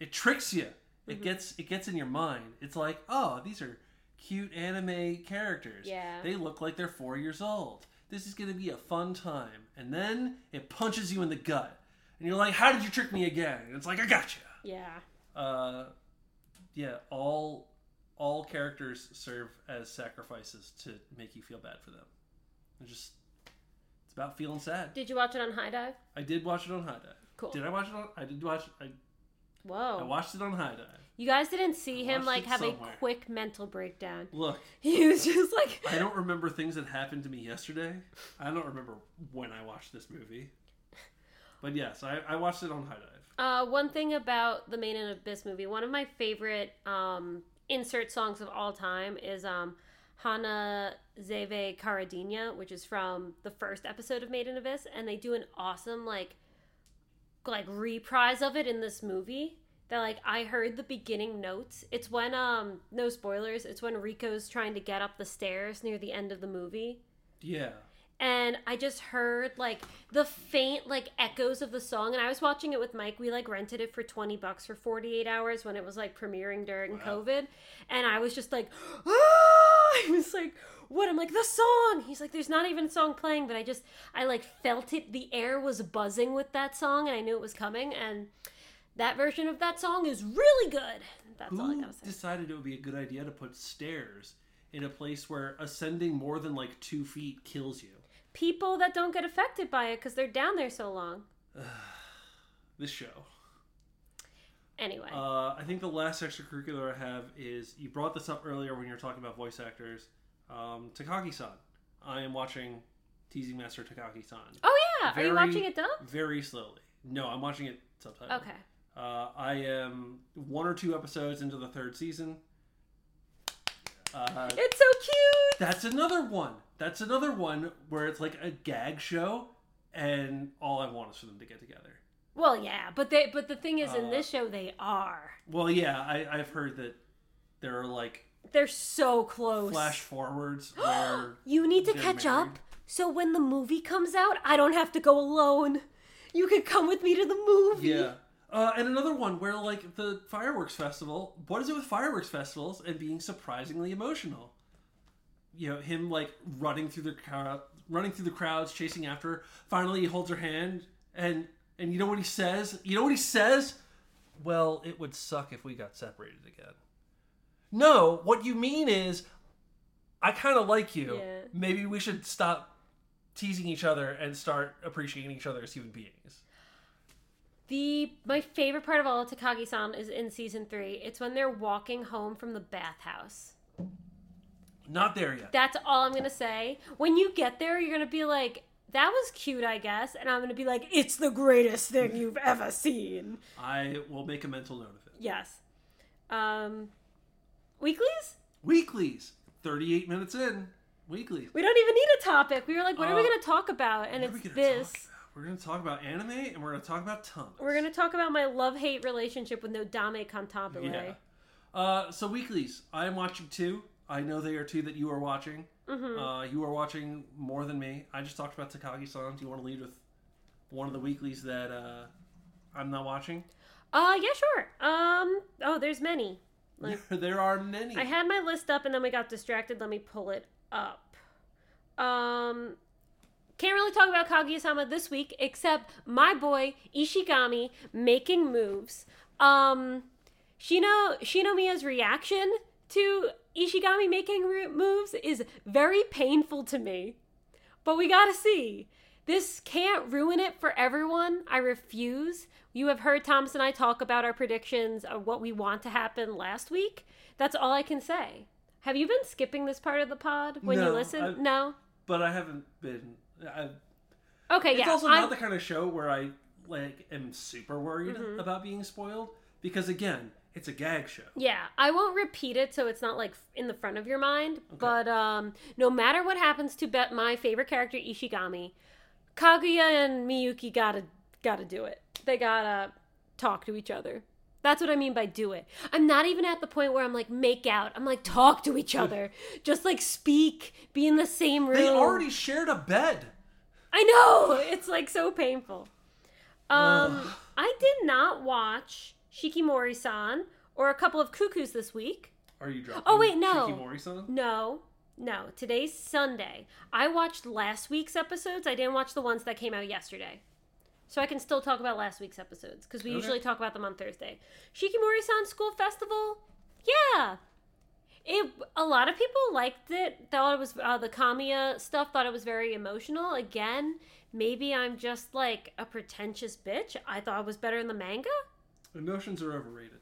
Speaker 2: It tricks you. It gets it gets in your mind. It's like, oh, these are cute anime characters.
Speaker 1: Yeah.
Speaker 2: They look like they're four years old. This is gonna be a fun time. And then it punches you in the gut, and you're like, how did you trick me again? And it's like, I got you.
Speaker 1: Yeah.
Speaker 2: Uh, yeah. All all characters serve as sacrifices to make you feel bad for them. It's just it's about feeling sad.
Speaker 1: Did you watch it on HIDIVE?
Speaker 2: I did watch it on HIDIVE.
Speaker 1: Cool.
Speaker 2: Did I watch it on? I did watch. I
Speaker 1: Whoa.
Speaker 2: I watched it on HIDIVE.
Speaker 1: You guys didn't see him like have
Speaker 2: somewhere.
Speaker 1: a quick mental breakdown.
Speaker 2: Look, [laughs]
Speaker 1: He was just like,
Speaker 2: I don't remember things that happened to me yesterday. I don't remember when I watched this movie. But yes, I, I watched it on HIDIVE.
Speaker 1: Uh, one thing about the Made in Abyss movie, one of my favorite um, insert songs of all time is um, Hana Zeve Karadina, which is from the first episode of Maiden in Abyss, and they do an awesome like like reprise of it in this movie. That like I heard the beginning notes. It's when um no spoilers. It's when Riko's trying to get up the stairs near the end of the movie
Speaker 2: Yeah.
Speaker 1: and I just heard like the faint like echoes of the song. And I was watching it with Mike. We like rented it for twenty bucks for forty eight hours when it was like premiering during
Speaker 2: Wow.
Speaker 1: COVID, and I was just like, ah! [gasps] I was like, what? I'm like the song. He's like, there's not even a song playing, but I just I like felt it. The air was buzzing with that song, and I knew it was coming. And that version of that song is really good. That's all I
Speaker 2: Who
Speaker 1: gotta say.
Speaker 2: decided it would be a good idea to put stairs in a place where ascending more than like two feet kills you?
Speaker 1: People that don't get affected by it because they're down there so long. [sighs]
Speaker 2: This show.
Speaker 1: Anyway.
Speaker 2: Uh, I think the last extracurricular I have is you brought this up earlier when you were talking about voice actors. Um, Takagi-san. I am watching Teasing Master Takagi-san
Speaker 1: oh yeah, are you watching it dub?
Speaker 2: very slowly. No, I'm watching it subtitled.
Speaker 1: Okay.
Speaker 2: Uh, I am one or two episodes into the third season. Uh,
Speaker 1: It's so cute.
Speaker 2: that's another one. That's another one where it's like a gag show, and all I want is for them to get together.
Speaker 1: Well, yeah, but they but the thing is, in
Speaker 2: Uh,
Speaker 1: this show, they are.
Speaker 2: Well, yeah, I, I've heard that there are like
Speaker 1: They're so close.
Speaker 2: flash forwards [gasps] where
Speaker 1: You need to catch
Speaker 2: married.
Speaker 1: up, so when the movie comes out, I don't have to go alone. You could come with me to the movie.
Speaker 2: Yeah. Uh, and another one where like the fireworks festival. What is it with fireworks festivals and being surprisingly emotional? You know, him like running through the crowd, running through the crowds, chasing after her. Finally, he holds her hand, and and you know what he says? You know what he says? Well, it would suck if we got separated again. No, what you mean is, I kind of like you.
Speaker 1: Yeah.
Speaker 2: Maybe we should stop teasing each other and start appreciating each other as human beings.
Speaker 1: The my favorite part of all of Takagi-san is in season three. It's when they're walking home from the bathhouse.
Speaker 2: Not there yet.
Speaker 1: That's all I'm gonna say. When you get there, you're gonna be like, "That was cute, I guess," and I'm gonna be like, "It's the greatest thing you've ever seen."
Speaker 2: I will make a mental note of it.
Speaker 1: Yes. Um, weeklies?
Speaker 2: Weeklies. 38 minutes in. Weeklies.
Speaker 1: We don't even need a topic. We were like, "What are we
Speaker 2: Uh,
Speaker 1: gonna talk about?" And
Speaker 2: What are we
Speaker 1: it's this.
Speaker 2: talk? We're going to talk about anime and we're going to talk about tongues.
Speaker 1: We're gonna talk about my love-hate relationship with Nodame Cantabile.
Speaker 2: Yeah. Uh, so, weeklies. I am watching two. I know they are two that you are watching.
Speaker 1: Mm-hmm.
Speaker 2: Uh, you are watching more than me. I just talked about Takagi san. Do you want to lead with one of the weeklies that uh, I'm not watching?
Speaker 1: Uh, yeah, sure. Um, oh, there's many. Like, [laughs]
Speaker 2: there are many.
Speaker 1: I had my list up and then we got distracted. Let me pull it up. Um, can't really talk about Kaguya-sama this week, except my boy Ishigami making moves. Um, Shino Shinomiya's reaction to Ishigami making moves is very painful to me. But we gotta see. This can't ruin it for everyone. I refuse. You have heard Thomas and I talk about our predictions of what we want to happen last week. That's all I can say. Have you been skipping this part of the pod when you listen?
Speaker 2: I've-
Speaker 1: No.
Speaker 2: but I haven't been. I,
Speaker 1: Okay,
Speaker 2: It's
Speaker 1: yeah.
Speaker 2: also
Speaker 1: I'm-
Speaker 2: not the kind of show where I like am super worried
Speaker 1: Mhm.
Speaker 2: about being spoiled because again, it's a gag show.
Speaker 1: Yeah, I won't repeat it so it's not like in the front of your mind. But um, no matter what happens to bet my favorite character Ishigami, Kaguya and Miyuki gotta gotta do it. They gotta talk to each other. That's what I mean by do it. I'm not even at the point where I'm like make out. I'm like talk to each other. Just like speak, be in the same room.
Speaker 2: They already shared a bed.
Speaker 1: I know. [laughs] It's like so painful. Um,
Speaker 2: Ugh.
Speaker 1: I did not watch Shikimori-san or a couple of cuckoos this week.
Speaker 2: Are you dropping?
Speaker 1: Oh, wait, no.
Speaker 2: Shikimori-san?
Speaker 1: No, no. Today's Sunday. I watched last week's episodes. I didn't watch the ones that came out yesterday. So I can still talk about last week's episodes because we
Speaker 2: Okay.
Speaker 1: usually talk about them on Thursday. Shikimori-san School Festival. Yeah. It a lot of people liked it. Thought it was uh, the Kamiya stuff. Thought it was very emotional. Again, maybe I'm just like a pretentious bitch. I thought it was better in the manga.
Speaker 2: Emotions are overrated.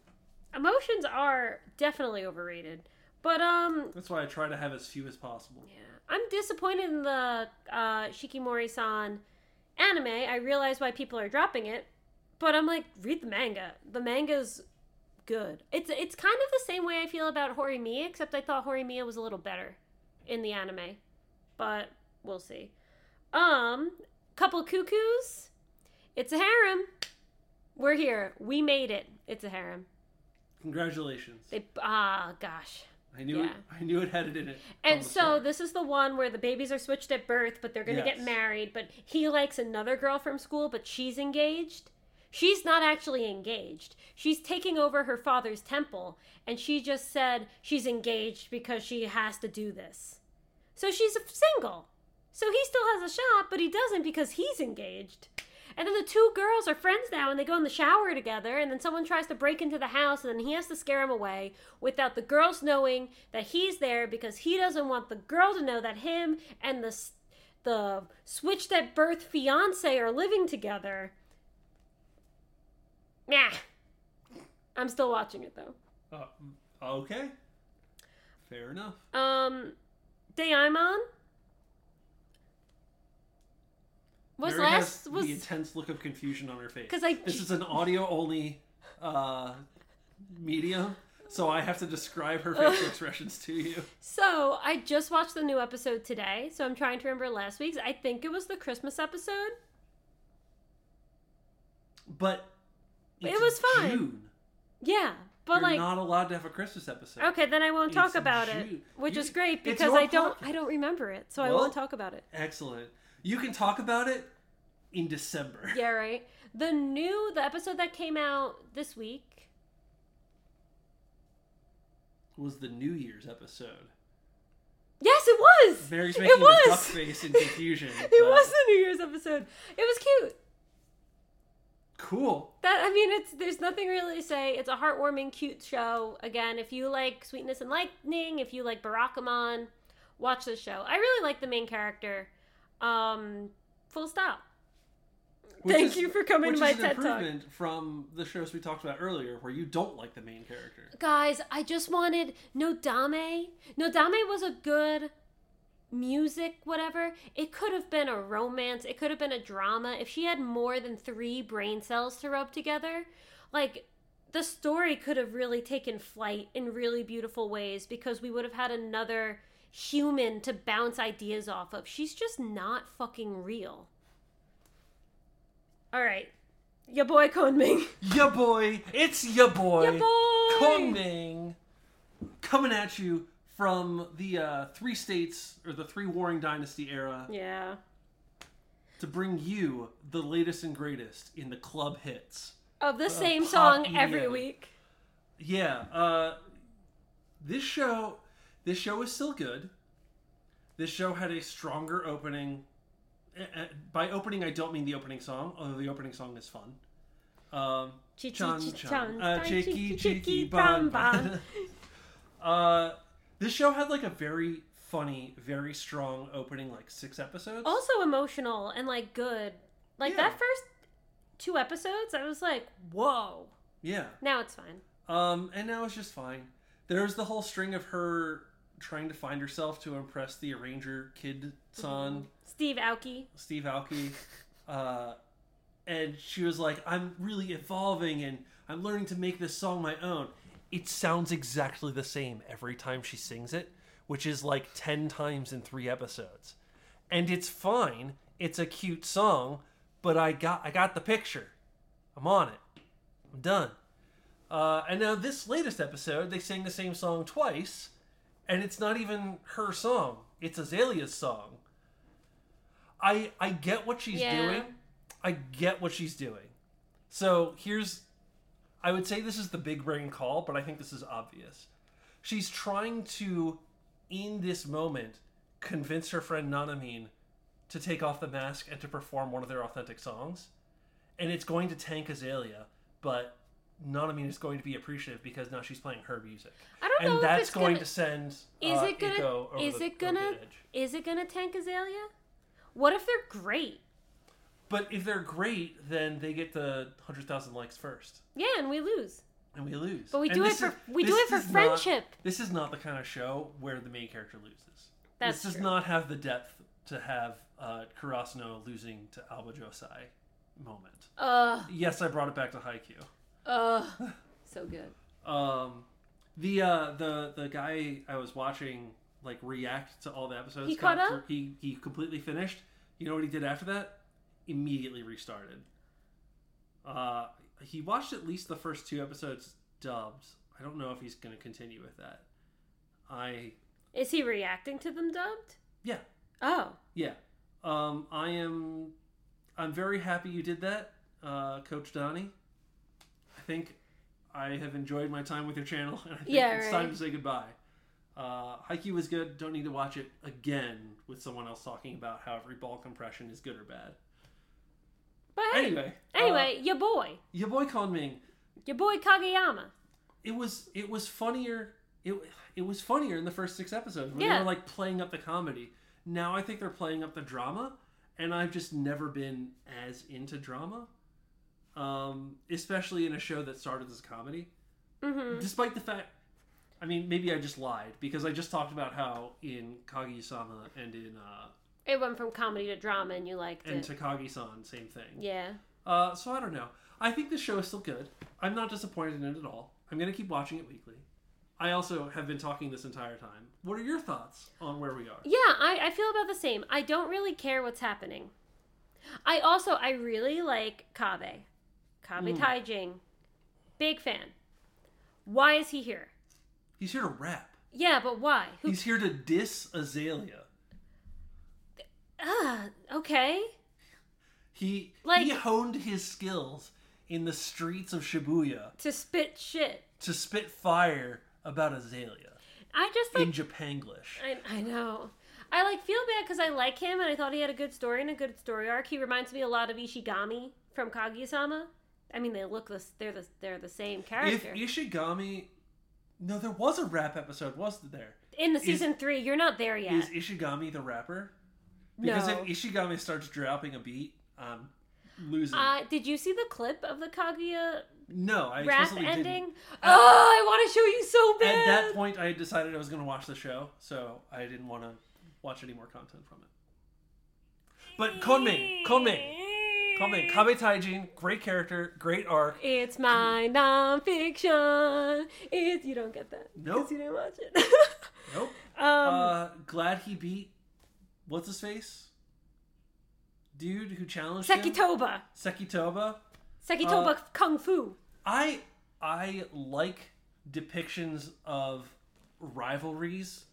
Speaker 1: Emotions are definitely overrated. But um,
Speaker 2: That's why I try to have as few as possible.
Speaker 1: yeah, I'm disappointed in the uh, Shikimori-san anime. I realize why people are dropping it, but I'm like, read the manga. The manga's good. It's it's kind of the same way I feel about Hori Horimiya, except I thought Hori Horimiya was a little better in the anime. But we'll see. Um, couple cuckoos. It's a harem. We're here. We made it. It's a harem.
Speaker 2: Congratulations.
Speaker 1: They ah gosh.
Speaker 2: I knew
Speaker 1: yeah.
Speaker 2: it. I knew it had it in it.
Speaker 1: And so
Speaker 2: start.
Speaker 1: this is the one where the babies are switched at birth, but they're gonna get married. But he likes another girl from school, but she's engaged. She's not actually engaged. She's taking over her father's temple, and she just said she's engaged because she has to do this. So she's single. So he still has a shot, but he doesn't because he's engaged. And then the two girls are friends now and they go in the shower together and then someone tries to break into the house and then he has to scare him away without the girls knowing that he's there because he doesn't want the girl to know that him and the the switched at birth fiance are living together. Yeah. I'm still watching it though.
Speaker 2: Uh, okay. Fair enough.
Speaker 1: Um Deaimon was
Speaker 2: Mary
Speaker 1: last
Speaker 2: has
Speaker 1: was
Speaker 2: the intense look of confusion on her face.
Speaker 1: Because I-
Speaker 2: this is an audio only uh, medium, so I have to describe her facial [laughs] expressions to you.
Speaker 1: So I just watched the new episode today, so I'm trying to remember last week's. I think it was the Christmas episode.
Speaker 2: But
Speaker 1: It was fine.
Speaker 2: June.
Speaker 1: Yeah, but
Speaker 2: You're
Speaker 1: like
Speaker 2: not allowed to have a Christmas episode.
Speaker 1: okay, then I won't talk
Speaker 2: It's
Speaker 1: about it, which
Speaker 2: You-
Speaker 1: is great because I don't
Speaker 2: podcast.
Speaker 1: I don't remember it, so I won't talk about it.
Speaker 2: Excellent. You can talk about it in December.
Speaker 1: Yeah, right. The new the episode that came out this week.
Speaker 2: Was the New Year's episode.
Speaker 1: Yes, it was.
Speaker 2: Mary's making the
Speaker 1: was.
Speaker 2: duck face in confusion. [laughs]
Speaker 1: it
Speaker 2: but
Speaker 1: was the New Year's episode. It was cute.
Speaker 2: Cool.
Speaker 1: That I mean, it's there's nothing really to say. It's a heartwarming, cute show. Again, if you like Sweetness and Lightning, if you like Barakamon, watch this show. I really like the main character. Um, full stop.
Speaker 2: Which
Speaker 1: Thank
Speaker 2: is-
Speaker 1: you for coming
Speaker 2: which
Speaker 1: to my
Speaker 2: is an
Speaker 1: TED Talk.
Speaker 2: improvement from the shows we talked about earlier, where you don't like the main character.
Speaker 1: Guys, I just wanted Nodame. Nodame was a good music, whatever. It could have been a romance. It could have been a drama. If she had more than three brain cells to rub together, like the story could have really taken flight in really beautiful ways because we would have had another human to bounce ideas off of. She's just not fucking real. All right. Your boy Kongming. [laughs]
Speaker 2: Ya boy, it's ya boy,
Speaker 1: Your boy.
Speaker 2: Kongming, coming at you from the uh, three states or the three warring dynasty era
Speaker 1: Yeah.
Speaker 2: to bring you the latest and greatest in the club hits.
Speaker 1: of the same
Speaker 2: pop
Speaker 1: song every week.
Speaker 2: Yeah, uh, this show, this show is still good. This show had a stronger opening. Uh, uh, By opening, I don't mean the opening song, although the opening song is fun. Um,
Speaker 1: Chi- chi-
Speaker 2: Chan
Speaker 1: chi-
Speaker 2: Chan,
Speaker 1: chan,
Speaker 2: uh, cheeky cheeky bon
Speaker 1: bon.
Speaker 2: uh, this show had like a very funny, very strong opening, like six episodes.
Speaker 1: Also emotional and like good. Like
Speaker 2: Yeah.
Speaker 1: that first two episodes, I was like, whoa.
Speaker 2: Yeah.
Speaker 1: Now it's fine.
Speaker 2: Um, and now it's just fine. There's the whole string of her trying to find herself to impress the arranger kid son,
Speaker 1: Steve Aoki.
Speaker 2: Steve Aoki. uh, and she was like, "I'm really evolving and I'm learning to make this song my own." It sounds exactly the same every time she sings it, which is like ten times in three episodes, and it's fine. It's a cute song, but I got I got the picture. I'm on it. I'm done. Uh, and now this latest episode, they sing the same song twice, and it's not even her song. It's Azalea's song. I I get what she's
Speaker 1: Yeah.
Speaker 2: doing. I get what she's doing. So here's I would say this is the big brain call, but I think this is obvious. She's trying to, in this moment, convince her friend Nanamine to take off the mask and to perform one of their authentic songs. And it's going to tank Azalea, but Nanamine is going to be appreciative because now she's playing her music.
Speaker 1: I don't know
Speaker 2: And
Speaker 1: if
Speaker 2: that's
Speaker 1: it's
Speaker 2: going
Speaker 1: gonna-
Speaker 2: to send
Speaker 1: Is
Speaker 2: uh,
Speaker 1: it gonna? Is
Speaker 2: the-
Speaker 1: it gonna? Is it gonna tank Azalea? What if they're great?
Speaker 2: But if they're great, then they get the 100,000 likes first.
Speaker 1: Yeah, and we lose.
Speaker 2: and we lose.
Speaker 1: But we
Speaker 2: And
Speaker 1: do it for
Speaker 2: is-
Speaker 1: we do it for
Speaker 2: is not-
Speaker 1: friendship.
Speaker 2: this is not the kind of show where the main character loses.
Speaker 1: That's
Speaker 2: this does not have the depth to have uh, losing to Aoba Johsai moment.
Speaker 1: Ugh,
Speaker 2: Yes, I brought it back to Haikyuu.
Speaker 1: Ugh, so good.
Speaker 2: Um, the uh, the the guy I was watching like react to all the episodes.
Speaker 1: He caught up?
Speaker 2: he he completely finished. You know what he did after that? Immediately restarted. Uh, he watched at least the first two episodes dubbed. I don't know if he's going to continue with that. I
Speaker 1: Is he reacting to them dubbed?
Speaker 2: yeah
Speaker 1: Oh,
Speaker 2: yeah. Um, I am. I'm very happy you did that, uh, Coach Donnie. I think I have enjoyed my time with your channel, [laughs] and I think
Speaker 1: Yeah,
Speaker 2: it's
Speaker 1: right.
Speaker 2: time to say goodbye. Uh, Haikyuu was good. Don't need to watch it again with someone else talking about how every ball compression is good or bad.
Speaker 1: but hey,
Speaker 2: Anyway,
Speaker 1: anyway,
Speaker 2: uh,
Speaker 1: your boy,
Speaker 2: your boy Kongming.
Speaker 1: your boy Kageyama.
Speaker 2: It was it was funnier. It it was funnier in the first six episodes when they were like playing up the comedy. Now I think they're playing up the drama, and I've just never been as into drama, um, especially in a show that started as a comedy.
Speaker 1: Mm-hmm.
Speaker 2: Despite the fact, I mean, maybe I just lied because I just talked about how in Kaguya-sama and in uh,
Speaker 1: It went from comedy to drama, and you liked
Speaker 2: and
Speaker 1: it.
Speaker 2: Takagi-san, same thing.
Speaker 1: yeah.
Speaker 2: Uh, so I don't know. I think the show is still good. I'm not disappointed in it at all. I'm gonna keep watching it weekly. I also have been talking this entire time. What are your thoughts on where we are?
Speaker 1: Yeah, I, I feel about the same. I don't really care what's happening. I also I really like Kabe. Kabe
Speaker 2: Mm.
Speaker 1: Taijin. Big fan. Why is he here?
Speaker 2: He's here to rap.
Speaker 1: Yeah, but why? Who
Speaker 2: He's here to diss Azalea.
Speaker 1: Ah, okay.
Speaker 2: He
Speaker 1: Like-
Speaker 2: he honed his skills in the streets of Shibuya
Speaker 1: To spit shit.
Speaker 2: to spit fire about Azalea
Speaker 1: I just like
Speaker 2: in Japanglish.
Speaker 1: I, I know. I like feel bad because I like him and I thought he had a good story and a good story arc. He reminds me a lot of Ishigami from Kaguya-sama. I mean, they look the they're the they're the same character. If.
Speaker 2: Ishigami, no, there was a rap episode, wasn't there?
Speaker 1: In the season three, you're not there yet.
Speaker 2: Is Ishigami the rapper? Because
Speaker 1: no.
Speaker 2: if Ishigami starts dropping a beat, I'm losing.
Speaker 1: Uh, did you see the clip of the Kaguya
Speaker 2: no, I
Speaker 1: rap ending?
Speaker 2: didn't.
Speaker 1: oh, I want to show you so bad.
Speaker 2: At that point, I had decided I was going to watch the show, so I didn't want to watch any more content from it. But Kongming, Kongming, Kongming, Kabe Taijin, great character, great arc.
Speaker 1: It's my nonfiction. It's you don't get that. 'cause
Speaker 2: Nope.
Speaker 1: you didn't watch it. [laughs]
Speaker 2: Nope. [laughs]
Speaker 1: um,
Speaker 2: Uh, glad he beat what's his face, dude who challenged him,
Speaker 1: Sekitoba.
Speaker 2: Sekitoba.
Speaker 1: Sekitoba
Speaker 2: Uh,
Speaker 1: Kung Fu.
Speaker 2: I I like depictions of rivalries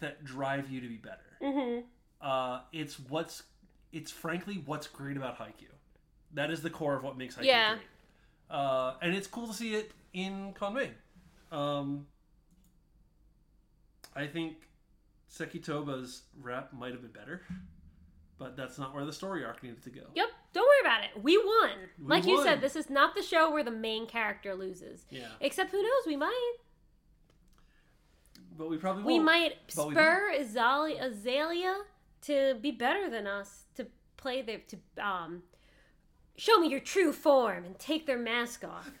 Speaker 2: that drive you to be better.
Speaker 1: Mm-hmm.
Speaker 2: Uh, it's what's it's frankly what's great about Haikyuu. That is the core of what makes Haikyuu
Speaker 1: Yeah.
Speaker 2: great. Uh, and it's cool to see it in Konmei. Um, I think Sekitoba's rap might have been better, but that's not where the story arc needed to go.
Speaker 1: Yep. Don't worry about it. We won.
Speaker 2: We
Speaker 1: like you said, this is not the show where the main character loses.
Speaker 2: Yeah,
Speaker 1: Except who knows? We might.
Speaker 2: but we probably
Speaker 1: We
Speaker 2: won't.
Speaker 1: might
Speaker 2: But we
Speaker 1: spur Azali- Azalea to be better than us to play the to um show me your true form and take their mask off. [laughs]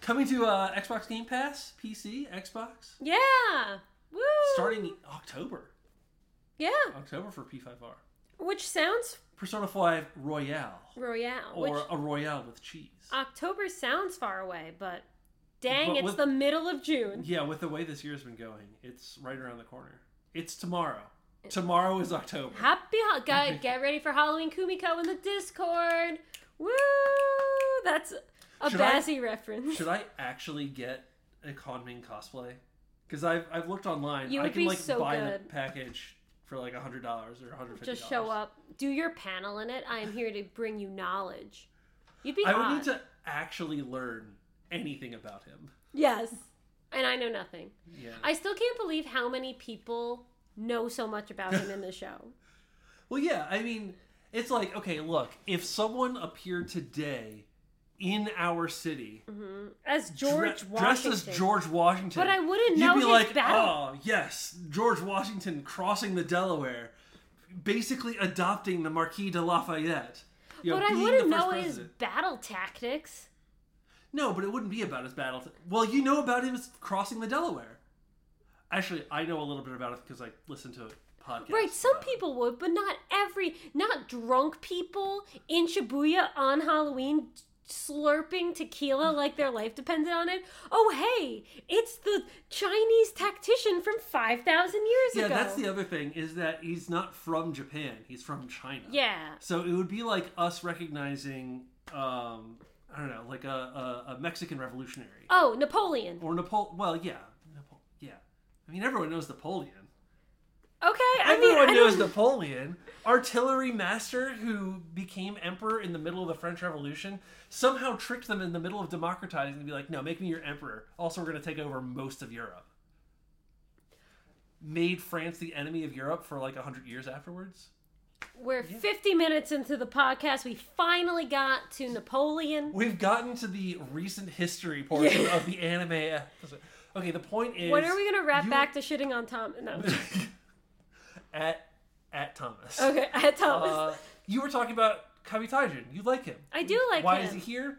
Speaker 2: Coming to uh, Xbox Game Pass, PC, Xbox,
Speaker 1: Yeah. Woo.
Speaker 2: starting October.
Speaker 1: Yeah,
Speaker 2: October for P5R.
Speaker 1: which sounds
Speaker 2: Persona 5 Royale.
Speaker 1: royale.
Speaker 2: Or
Speaker 1: which
Speaker 2: a Royale with cheese.
Speaker 1: October sounds far away, but dang,
Speaker 2: But
Speaker 1: it's
Speaker 2: with-
Speaker 1: the middle of June.
Speaker 2: Yeah, with the way this year's been going, it's right around the corner. It's tomorrow. Tomorrow is October.
Speaker 1: Happy ho- get, get ready for Halloween Kumiko in the Discord. Woo! That's a
Speaker 2: Should I-
Speaker 1: Bazzy reference.
Speaker 2: Should I actually get a Kongming cosplay? Because I've, I've looked online.
Speaker 1: You
Speaker 2: I
Speaker 1: would
Speaker 2: can
Speaker 1: be
Speaker 2: like
Speaker 1: so
Speaker 2: buy the
Speaker 1: good.
Speaker 2: package for like $100 or $150.
Speaker 1: Just show up, do your panel in it. I am here to bring you knowledge. You'd be
Speaker 2: I would need to actually learn anything about him.
Speaker 1: Yes, and I know nothing.
Speaker 2: Yeah.
Speaker 1: I still can't believe how many people know so much about him in the [laughs] show.
Speaker 2: Well, yeah, I mean, it's like, okay, look, if someone appeared today in our city, mm-hmm.
Speaker 1: As
Speaker 2: dre-
Speaker 1: George
Speaker 2: dressed
Speaker 1: Washington.
Speaker 2: as George Washington,
Speaker 1: But I wouldn't
Speaker 2: you'd
Speaker 1: know
Speaker 2: be
Speaker 1: his
Speaker 2: like,
Speaker 1: battle-
Speaker 2: oh, yes, George Washington crossing the Delaware, basically adopting the Marquis de Lafayette. You know,
Speaker 1: but I wouldn't know his battle tactics.
Speaker 2: No, but it wouldn't be about his battle. T- well, you know about him crossing the Delaware. Actually, I know a little bit about it because I listen to podcasts.
Speaker 1: Right, some
Speaker 2: it.
Speaker 1: people would, but not every, not drunk people in Shibuya on Halloween slurping tequila like their life depended on it. Oh, hey, it's the Chinese tactician from 5,000 years
Speaker 2: Yeah,
Speaker 1: ago.
Speaker 2: Yeah, that's the other thing is that he's not from Japan. He's from China.
Speaker 1: Yeah.
Speaker 2: So it would be like us recognizing, um, I don't know, like a, a, a Mexican revolutionary
Speaker 1: Oh, Napoleon.
Speaker 2: or Napoleon. Well, yeah. I mean, everyone knows Napoleon.
Speaker 1: Okay, I mean,
Speaker 2: Everyone
Speaker 1: I
Speaker 2: knows Napoleon, artillery master who became emperor in the middle of the French Revolution. Somehow tricked them in the middle of democratizing to be like, no, make me your emperor. Also, we're going to take over most of Europe. Made France the enemy of Europe for like hundred years afterwards.
Speaker 1: we're 50 minutes into the podcast. We finally got to Napoleon.
Speaker 2: We've gotten to the recent history portion of the anime episode. Okay, the point is.
Speaker 1: When are we going to wrap
Speaker 2: you-
Speaker 1: back to shitting on Tom? No. [laughs]
Speaker 2: at at Thomas?
Speaker 1: Okay, at had Thomas.
Speaker 2: Uh, you were talking about Kabe Taijin. You like him.
Speaker 1: I do like
Speaker 2: Why
Speaker 1: him.
Speaker 2: Why is he here?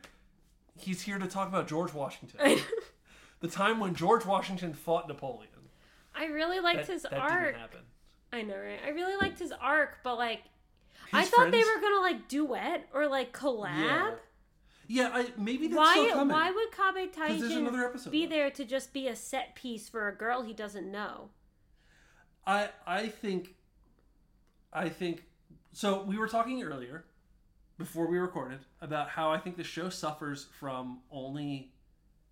Speaker 2: He's here to talk about George Washington. [laughs] the time when George Washington fought Napoleon.
Speaker 1: I really liked
Speaker 2: That,
Speaker 1: his
Speaker 2: that happen.
Speaker 1: I know, right? I really liked his arc, but like, I
Speaker 2: His
Speaker 1: thought they were gonna like duet or like collab.
Speaker 2: Yeah. Yeah, I, maybe that's
Speaker 1: Why?
Speaker 2: still coming.
Speaker 1: Why would Kabe Taijin be there to just be a set piece for a girl he doesn't know?
Speaker 2: I I think I think so we were talking earlier before we recorded about how I think the show suffers from only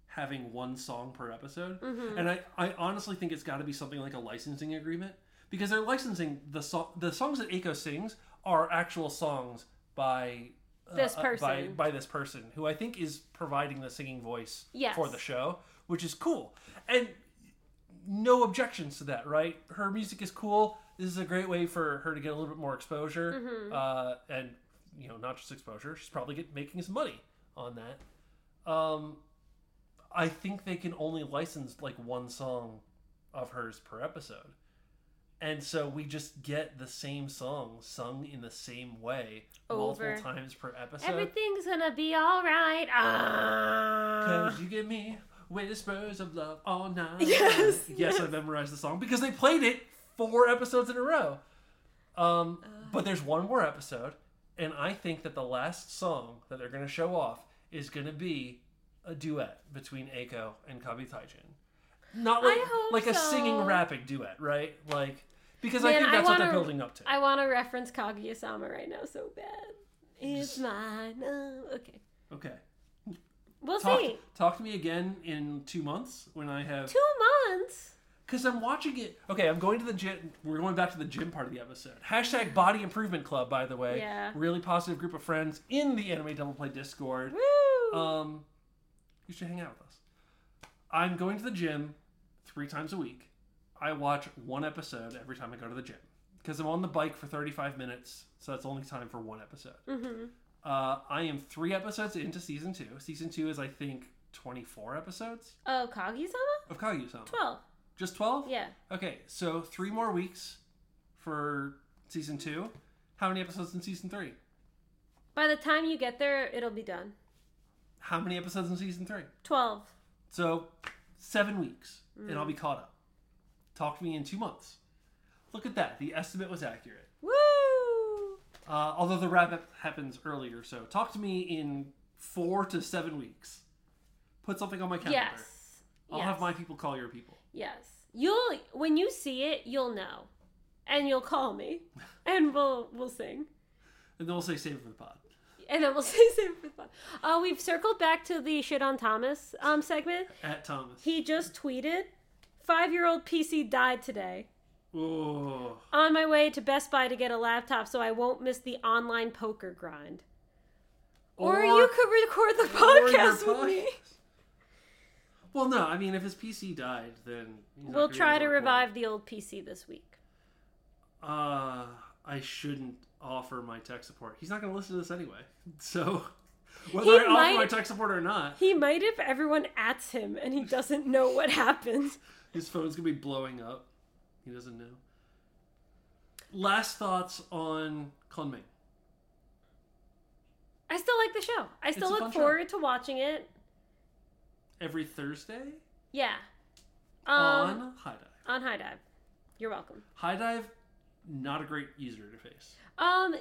Speaker 2: having one song per episode.
Speaker 1: Mm-hmm.
Speaker 2: And I, I honestly think it's got to be something like a licensing agreement because they're licensing the song the songs that Aiko sings are actual songs by
Speaker 1: This
Speaker 2: uh, by,
Speaker 1: person.
Speaker 2: by this person who I think is providing the singing voice
Speaker 1: Yes.
Speaker 2: for the show, which is cool. And no objections to that, right? Her music is cool. This is a great way for her to get a little bit more exposure,
Speaker 1: Mm-hmm.
Speaker 2: uh, and you know, not just exposure. She's probably get, making some money on that. Um, I think they can only license like one song of hers per episode, and so we just get the same song sung in the same way
Speaker 1: Over.
Speaker 2: multiple times per episode.
Speaker 1: Everything's gonna be all right. Ah.
Speaker 2: Cause you give me whispers of love all night. [laughs]
Speaker 1: Yes,
Speaker 2: yes,
Speaker 1: yes.
Speaker 2: I memorized the song because they played it four episodes in a row. Um, but there's one more episode, and I think that the last song that they're going to show off is going to be a duet between Aiko and Kabe Taijin. Not like
Speaker 1: I hope
Speaker 2: like a
Speaker 1: so.
Speaker 2: singing rapping duet, right? Like because I
Speaker 1: Man,
Speaker 2: think
Speaker 1: I
Speaker 2: that's what they're
Speaker 1: wanna-
Speaker 2: building up to.
Speaker 1: I want to reference Kaguya-sama right now so bad. It's mine. Oh, okay,
Speaker 2: okay.
Speaker 1: we'll
Speaker 2: Talk,
Speaker 1: see.
Speaker 2: talk to me again in two months when I have
Speaker 1: Two months.
Speaker 2: Because I'm watching it. Okay, I'm going to the gym. We're going back to the gym part of the episode. Hashtag Body Improvement Club, by the way.
Speaker 1: Yeah.
Speaker 2: Really positive group of friends in the Anime Double Play Discord.
Speaker 1: Woo!
Speaker 2: Um, you should hang out with us. I'm going to the gym three times a week. I watch one episode every time I go to the gym because I'm on the bike for 35 minutes, so that's only time for one episode.
Speaker 1: mm-hmm.
Speaker 2: Uh, I am three episodes into season two. Season two is, I think, 24 episodes
Speaker 1: Oh, Kaguya-sama?
Speaker 2: of Kaguya-sama.
Speaker 1: Twelve.
Speaker 2: Just 12?
Speaker 1: Yeah.
Speaker 2: Okay, so three more weeks for season two. How many episodes in season three?
Speaker 1: By the time you get there, it'll be done.
Speaker 2: How many episodes in season three?
Speaker 1: Twelve.
Speaker 2: So seven weeks, and I'll be caught up. Talk to me in two months. Look at that. The estimate was accurate.
Speaker 1: Woo!
Speaker 2: Uh, although the wrap up happens earlier, so talk to me in four to seven weeks. Put something on my calendar.
Speaker 1: Yes.
Speaker 2: I'll
Speaker 1: yes.
Speaker 2: have my people call your people.
Speaker 1: Yes. You'll when you see it, you'll know. And you'll call me. [laughs] And we'll we'll sing.
Speaker 2: And then we'll say save it for the pod.
Speaker 1: And then we'll [laughs] say save for fun. Uh, we've circled back to the shit on Thomas um segment.
Speaker 2: At Thomas.
Speaker 1: He just tweeted, five year old PC died today.
Speaker 2: Oh.
Speaker 1: On my way to Best Buy to get a laptop so I won't miss the online poker grind. Or, you could record the [laughs] podcast with me.
Speaker 2: Well, no. I mean, if his PC died, then
Speaker 1: We'll try to revive the old PC this week.
Speaker 2: Uh, I shouldn't offer my tech support. He's not going to listen to this anyway. [laughs] So, whether
Speaker 1: He
Speaker 2: I offer my tech support or not,
Speaker 1: He might if everyone ats him and he doesn't know what happened.
Speaker 2: His phone's going to be blowing up. He doesn't know. Last thoughts on Kongming.
Speaker 1: I still like the show. I still
Speaker 2: It's a fun
Speaker 1: look
Speaker 2: show.
Speaker 1: forward to watching it.
Speaker 2: Every Thursday
Speaker 1: Yeah. Um,
Speaker 2: on HIDIVE.
Speaker 1: on HIDIVE. You're welcome.
Speaker 2: HIDIVE, not a great user interface.
Speaker 1: Um,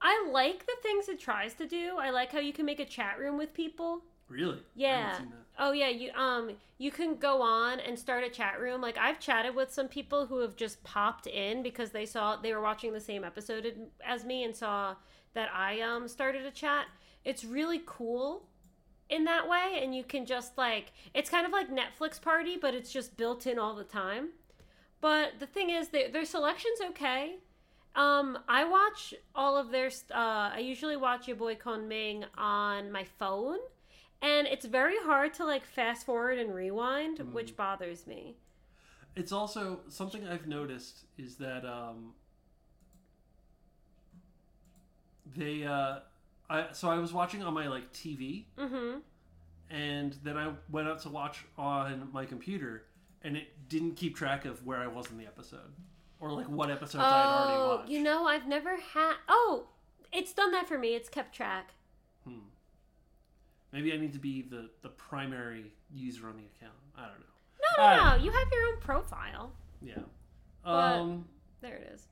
Speaker 1: I like the things it tries to do. I like how you can make a chat room with people.
Speaker 2: Really? I
Speaker 1: Yeah.
Speaker 2: haven't seen that.
Speaker 1: Oh yeah, you um you can go on and start a chat room. Like I've chatted with some people who have just popped in because they saw they were watching the same episode as me and saw that I um started a chat. It's really cool in that way and you can just like it's kind of like Netflix party but it's just built in all the time. But the thing is their their selection's okay. Um, I watch all of their. Uh, I usually watch your boy Kongming on my phone, and it's very hard to like fast forward and rewind, which bothers me.
Speaker 2: It's also something I've noticed is that um, they. Uh, I so I was watching on my like TV,
Speaker 1: Mm-hmm.
Speaker 2: and then I went out to watch on my computer, and it didn't keep track of where I was in the episode, or like what episodes I had already
Speaker 1: Oh,
Speaker 2: watched.
Speaker 1: you know, I've never had. Oh, it's done that for me. It's kept track.
Speaker 2: Maybe I need to be the the primary user on the account. I don't know.
Speaker 1: No, no, no. You have your own profile.
Speaker 2: Yeah.
Speaker 1: But-
Speaker 2: Um.
Speaker 1: There it is.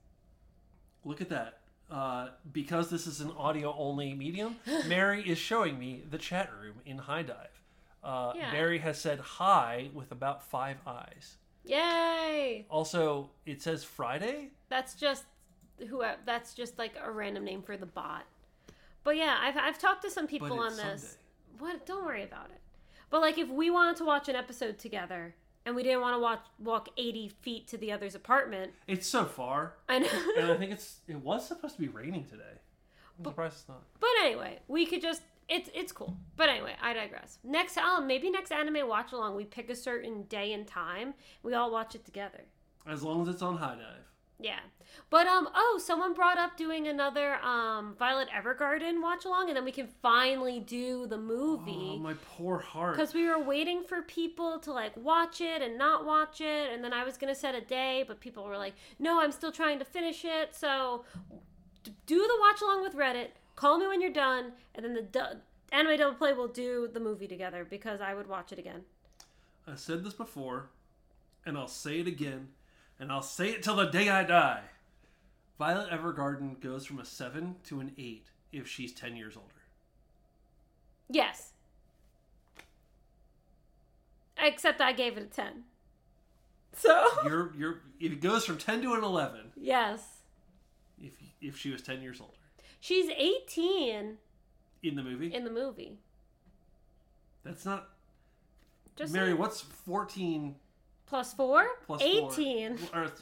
Speaker 2: Look at that. Uh, because this is an audio only medium, [gasps] Mary is showing me the chat room in HIDIVE. Uh,
Speaker 1: Yeah.
Speaker 2: Mary has said hi with about five eyes.
Speaker 1: Yay!
Speaker 2: Also, it says Friday.
Speaker 1: That's just who. That's just like a random name for the bot. But yeah, I've I've talked to some people on
Speaker 2: it's
Speaker 1: this. What? Don't worry about it. But like, if we wanted to watch an episode together and we didn't want to watch walk eighty feet to the other's apartment,
Speaker 2: It's so far,
Speaker 1: I know. [laughs]
Speaker 2: and I think it's it was supposed to be raining today. I'm surprised it's not.
Speaker 1: but anyway, we could just. It's it's cool. But anyway, I digress. Next, um, maybe next anime watch along, we pick a certain day and time. We all watch it together.
Speaker 2: As long as it's on HIDIVE.
Speaker 1: Yeah. But um oh, someone brought up doing another um Violet Evergarden watch along and then we can finally do the movie.
Speaker 2: Oh, my poor heart.
Speaker 1: Cuz we were waiting for people to like watch it and not watch it and then I was going to set a day but people were like, "No, I'm still trying to finish it." So do the watch along with Reddit. Call me when you're done and then the du- Anime Double Play will do the movie together because I would watch it again.
Speaker 2: I said this before, and I'll say it again, and I'll say it till the day I die. Violet Evergarden goes from a 7 to an 8 if she's 10 years older.
Speaker 1: Yes. Except I gave it a 10. So,
Speaker 2: You're you're it goes from 10 to an 11
Speaker 1: yes.
Speaker 2: if if she was 10 years older
Speaker 1: She's 18
Speaker 2: in the movie.
Speaker 1: in the movie.
Speaker 2: That's not
Speaker 1: Just
Speaker 2: Mary,
Speaker 1: saying.
Speaker 2: what's 14
Speaker 1: plus 4?
Speaker 2: plus
Speaker 1: 18.
Speaker 2: 4? Or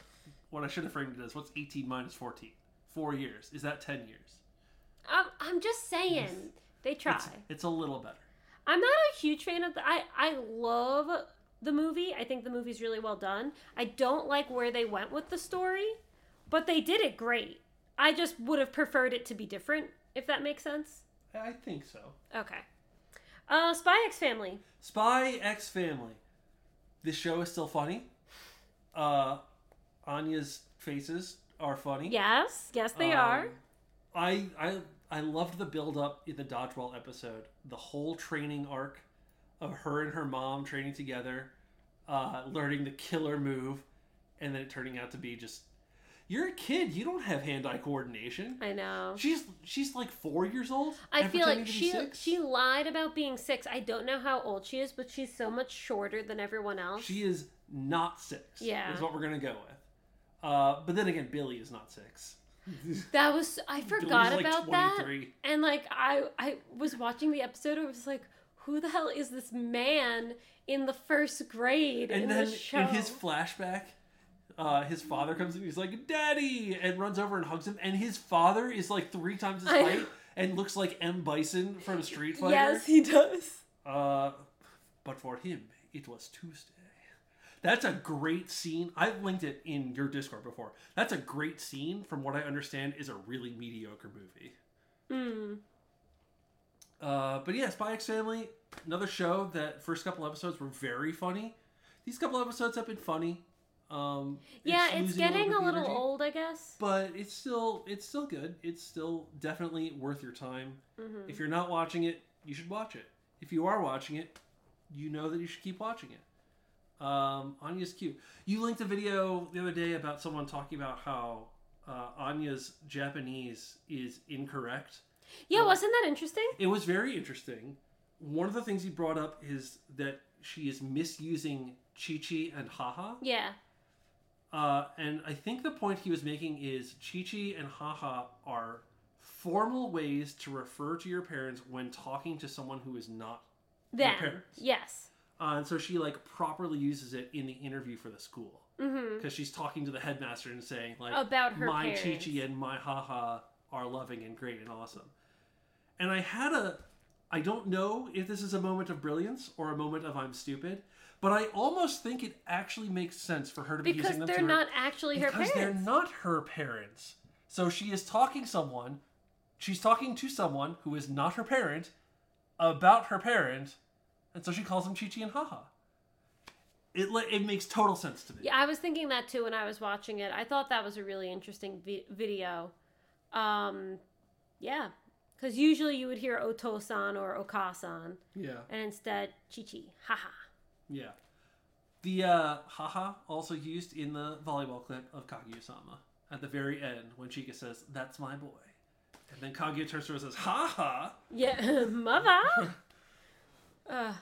Speaker 2: what I should have framed it as what's 18 minus 14? 4 years. Is that 10 years?
Speaker 1: I'm, I'm just saying. They try.
Speaker 2: It's, it's a little better.
Speaker 1: I'm not a huge fan of the. I, I love the movie. I think the movie's really well done. I don't like where they went with the story, but they did it great. I just would have preferred it to be different, if that makes sense.
Speaker 2: I think so.
Speaker 1: Okay. Uh, Spy X Family.
Speaker 2: Spy X Family. This show is still funny. Uh, Anya's faces are funny.
Speaker 1: Yes, yes, they
Speaker 2: Um,
Speaker 1: are.
Speaker 2: I I I loved the build up in the dodgeball episode. The whole training arc of her and her mom training together, uh, learning the killer move, and then it turning out to be just You're a kid. You don't have hand-eye coordination.
Speaker 1: I know.
Speaker 2: She's she's like four years old.
Speaker 1: I feel like
Speaker 2: pretending to be
Speaker 1: she
Speaker 2: six.
Speaker 1: she lied about being six. I don't know how old she is, but she's so much shorter than everyone else.
Speaker 2: She is not six.
Speaker 1: Yeah.
Speaker 2: is what we're gonna go with. Uh, but then again, Billy is not six. [laughs]
Speaker 1: that was I forgot
Speaker 2: like,
Speaker 1: about that. And like I I was watching the episode, I was like, who the hell is this man in the first grade
Speaker 2: And
Speaker 1: in
Speaker 2: then
Speaker 1: the show?
Speaker 2: in his flashback, uh, his father comes in. He's like, "Daddy!" and runs over and hugs him. And his father is like three times his height and looks like M Bison from Street Fighter.
Speaker 1: yes, he does.
Speaker 2: Uh, but for him, it was Tuesday. That's a great scene. I've linked it in your Discord before. That's a great scene. From what I understand, is a really mediocre movie.
Speaker 1: Mm.
Speaker 2: Uh, but yeah, Spy X Family, another show that first couple episodes were very funny. These couple episodes have been funny. Um,
Speaker 1: Yeah, it's,
Speaker 2: losing
Speaker 1: getting a
Speaker 2: of the
Speaker 1: little old, I guess.
Speaker 2: but it's still it's still good. It's still definitely worth your time.
Speaker 1: Mhm.
Speaker 2: If you're not watching it, you should watch it. If you are watching it, you know that you should keep watching it. Um, Anya's cute. You linked a video the other day about someone talking about how uh, Anya's Japanese is incorrect.
Speaker 1: Yeah, wasn't that interesting?
Speaker 2: It was very interesting. One of the things he brought up is that she is misusing Chi Chi and Haha.
Speaker 1: Yeah.
Speaker 2: Uh, and I think the point he was making is Chi Chi and Haha are formal ways to refer to your parents when talking to someone who is not your parents.
Speaker 1: Yes.
Speaker 2: Uh, and so she like properly uses it in the interview for the school
Speaker 1: Mm-hmm.
Speaker 2: because she's talking to the headmaster and saying like
Speaker 1: About her
Speaker 2: my. Chi Chi and my Haha are loving and great and awesome. And I had a I don't know if this is a moment of brilliance or a moment of I'm stupid, but I almost think it actually makes sense for her to be using them
Speaker 1: they're
Speaker 2: to her-
Speaker 1: not actually her parents.
Speaker 2: because they're not her parents. So she is talking someone, she's talking to someone who is not her parent about her parent, and so she calls them Chi Chi and Haha. It it makes total sense to me.
Speaker 1: Yeah, I was thinking that too when I was watching it. I thought that was a really interesting vi- video. Um, yeah, because usually you would hear Otosan or Okasan,
Speaker 2: Yeah.
Speaker 1: and instead Chichi, haha.
Speaker 2: Yeah. The uh, haha also used in the volleyball clip of Kaguya-sama at the very end when Chika says, "That's my boy," and then Kaguya turns to her and says, "Haha."
Speaker 1: Yeah, [laughs] mother. uh,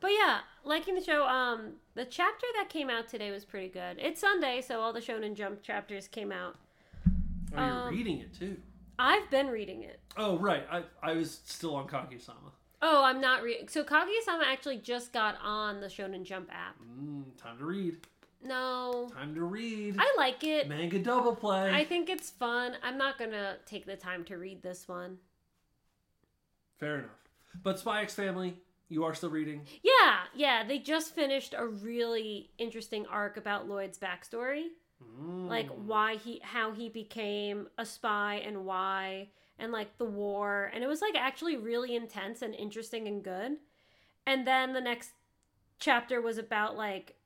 Speaker 1: but yeah, liking the show. Um, the chapter that came out today was pretty good. It's Sunday, so all the Shonen Jump chapters came out.
Speaker 2: Oh, you're
Speaker 1: Um,
Speaker 2: reading it too.
Speaker 1: I've been reading it.
Speaker 2: Oh, right. I I was still on Kaguya-sama.
Speaker 1: Oh, I'm not reading. So Kaguya-sama actually just got on the Shonen Jump app.
Speaker 2: Mm, time to read.
Speaker 1: No,
Speaker 2: Time to read.
Speaker 1: I like it.
Speaker 2: Manga double play.
Speaker 1: I think it's fun. I'm not gonna take the time to read this one.
Speaker 2: Fair enough. But Spy X Family, you are still reading.
Speaker 1: Yeah, yeah. They just finished a really interesting arc about Loid's backstory,
Speaker 2: Mm.
Speaker 1: like why he, how he became a spy, and why, and like the war, and it was like actually really intense and interesting and good. And then the next chapter was about like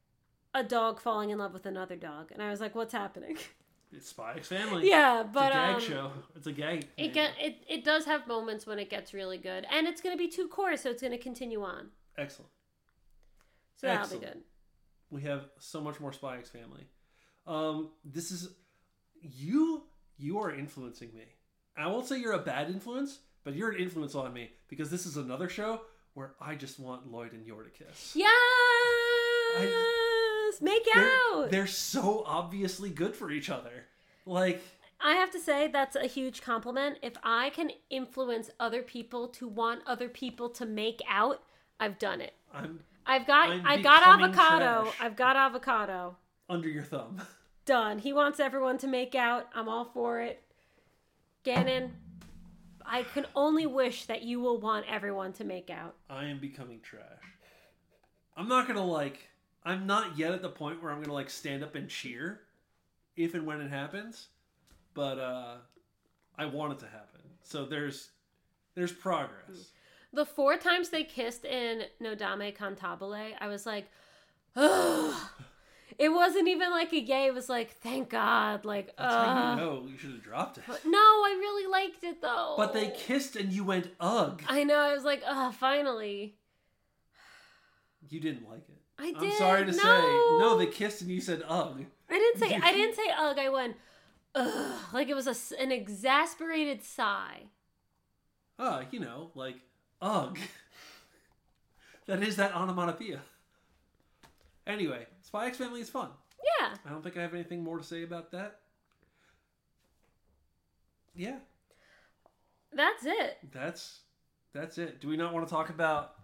Speaker 1: a dog falling in love with another dog, and I was like, "What's happening?" [laughs]
Speaker 2: It's Spy Family.
Speaker 1: yeah,
Speaker 2: It's
Speaker 1: but
Speaker 2: a gag
Speaker 1: um,
Speaker 2: show. It's a gag.
Speaker 1: It get it, it does have moments when it gets really good, and it's going to be two cours, so it's going to continue on.
Speaker 2: Excellent.
Speaker 1: So that'll
Speaker 2: Excellent.
Speaker 1: be good.
Speaker 2: We have so much more Spy X Family. Um, this is you. You are influencing me. I won't say you're a bad influence, but you're an influence on me because this is another show where I just want Loid and Yor to kiss.
Speaker 1: Yes, make
Speaker 2: They're,
Speaker 1: out.
Speaker 2: they're so obviously good for each other. Like,
Speaker 1: I have to say that's a huge compliment. If I can influence other people to want other people to make out, I've done it.
Speaker 2: I'm
Speaker 1: I've got
Speaker 2: I'm
Speaker 1: I've got avocado.
Speaker 2: trash.
Speaker 1: I've got avocado.
Speaker 2: under your thumb.
Speaker 1: Done. He wants everyone to make out. I'm all for it. Gannon, I can only wish that you will want everyone to make out.
Speaker 2: I am becoming trash. I'm not gonna like. I'm not yet at the point where I'm gonna like stand up and cheer, if and when it happens, but uh, I want it to happen. So there's there's progress.
Speaker 1: The four times they kissed in Nodame Cantabile, I was like, [sighs] ugh. [laughs] It wasn't even like a yay. It was like, thank God. Like,
Speaker 2: That's
Speaker 1: uh.
Speaker 2: you know you should have dropped it.
Speaker 1: But no, I really liked it though.
Speaker 2: But they kissed and you went ugh.
Speaker 1: I know. I was like, oh, finally.
Speaker 2: You didn't like it.
Speaker 1: I
Speaker 2: I'm
Speaker 1: did.
Speaker 2: sorry to
Speaker 1: no.
Speaker 2: say. No, they kissed and you said ugh.
Speaker 1: I didn't say. I didn't say ugh. I went ugh, like it was a an exasperated sigh.
Speaker 2: Uh, you know, like ugh. [laughs] that is that onomatopoeia. Anyway, Spy X Family is fun.
Speaker 1: Yeah.
Speaker 2: I don't think I have anything more to say about that. Yeah,
Speaker 1: That's it.
Speaker 2: that's that's it. Do we not want to talk about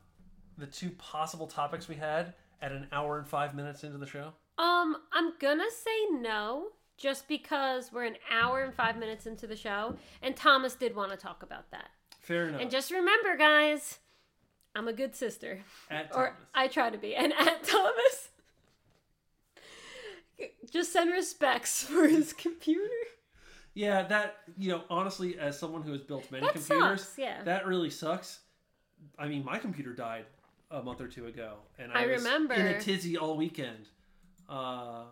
Speaker 2: the two possible topics we had at an hour and five minutes into the show?
Speaker 1: Um, I'm gonna say no, just because we're an hour and five minutes into the show, and Thomas did want to talk about that.
Speaker 2: Fair enough.
Speaker 1: And just remember, guys, I'm a good sister,
Speaker 2: at
Speaker 1: or
Speaker 2: Thomas.
Speaker 1: I try to be. And at Thomas, just send respects [laughs] for his computer.
Speaker 2: Yeah, that you know, honestly, as someone who has built many
Speaker 1: That
Speaker 2: computers,
Speaker 1: sucks, yeah.
Speaker 2: that really sucks. I mean, my computer died a month or two ago, and
Speaker 1: I
Speaker 2: I, was
Speaker 1: remember.
Speaker 2: in a tizzy all weekend. Uh,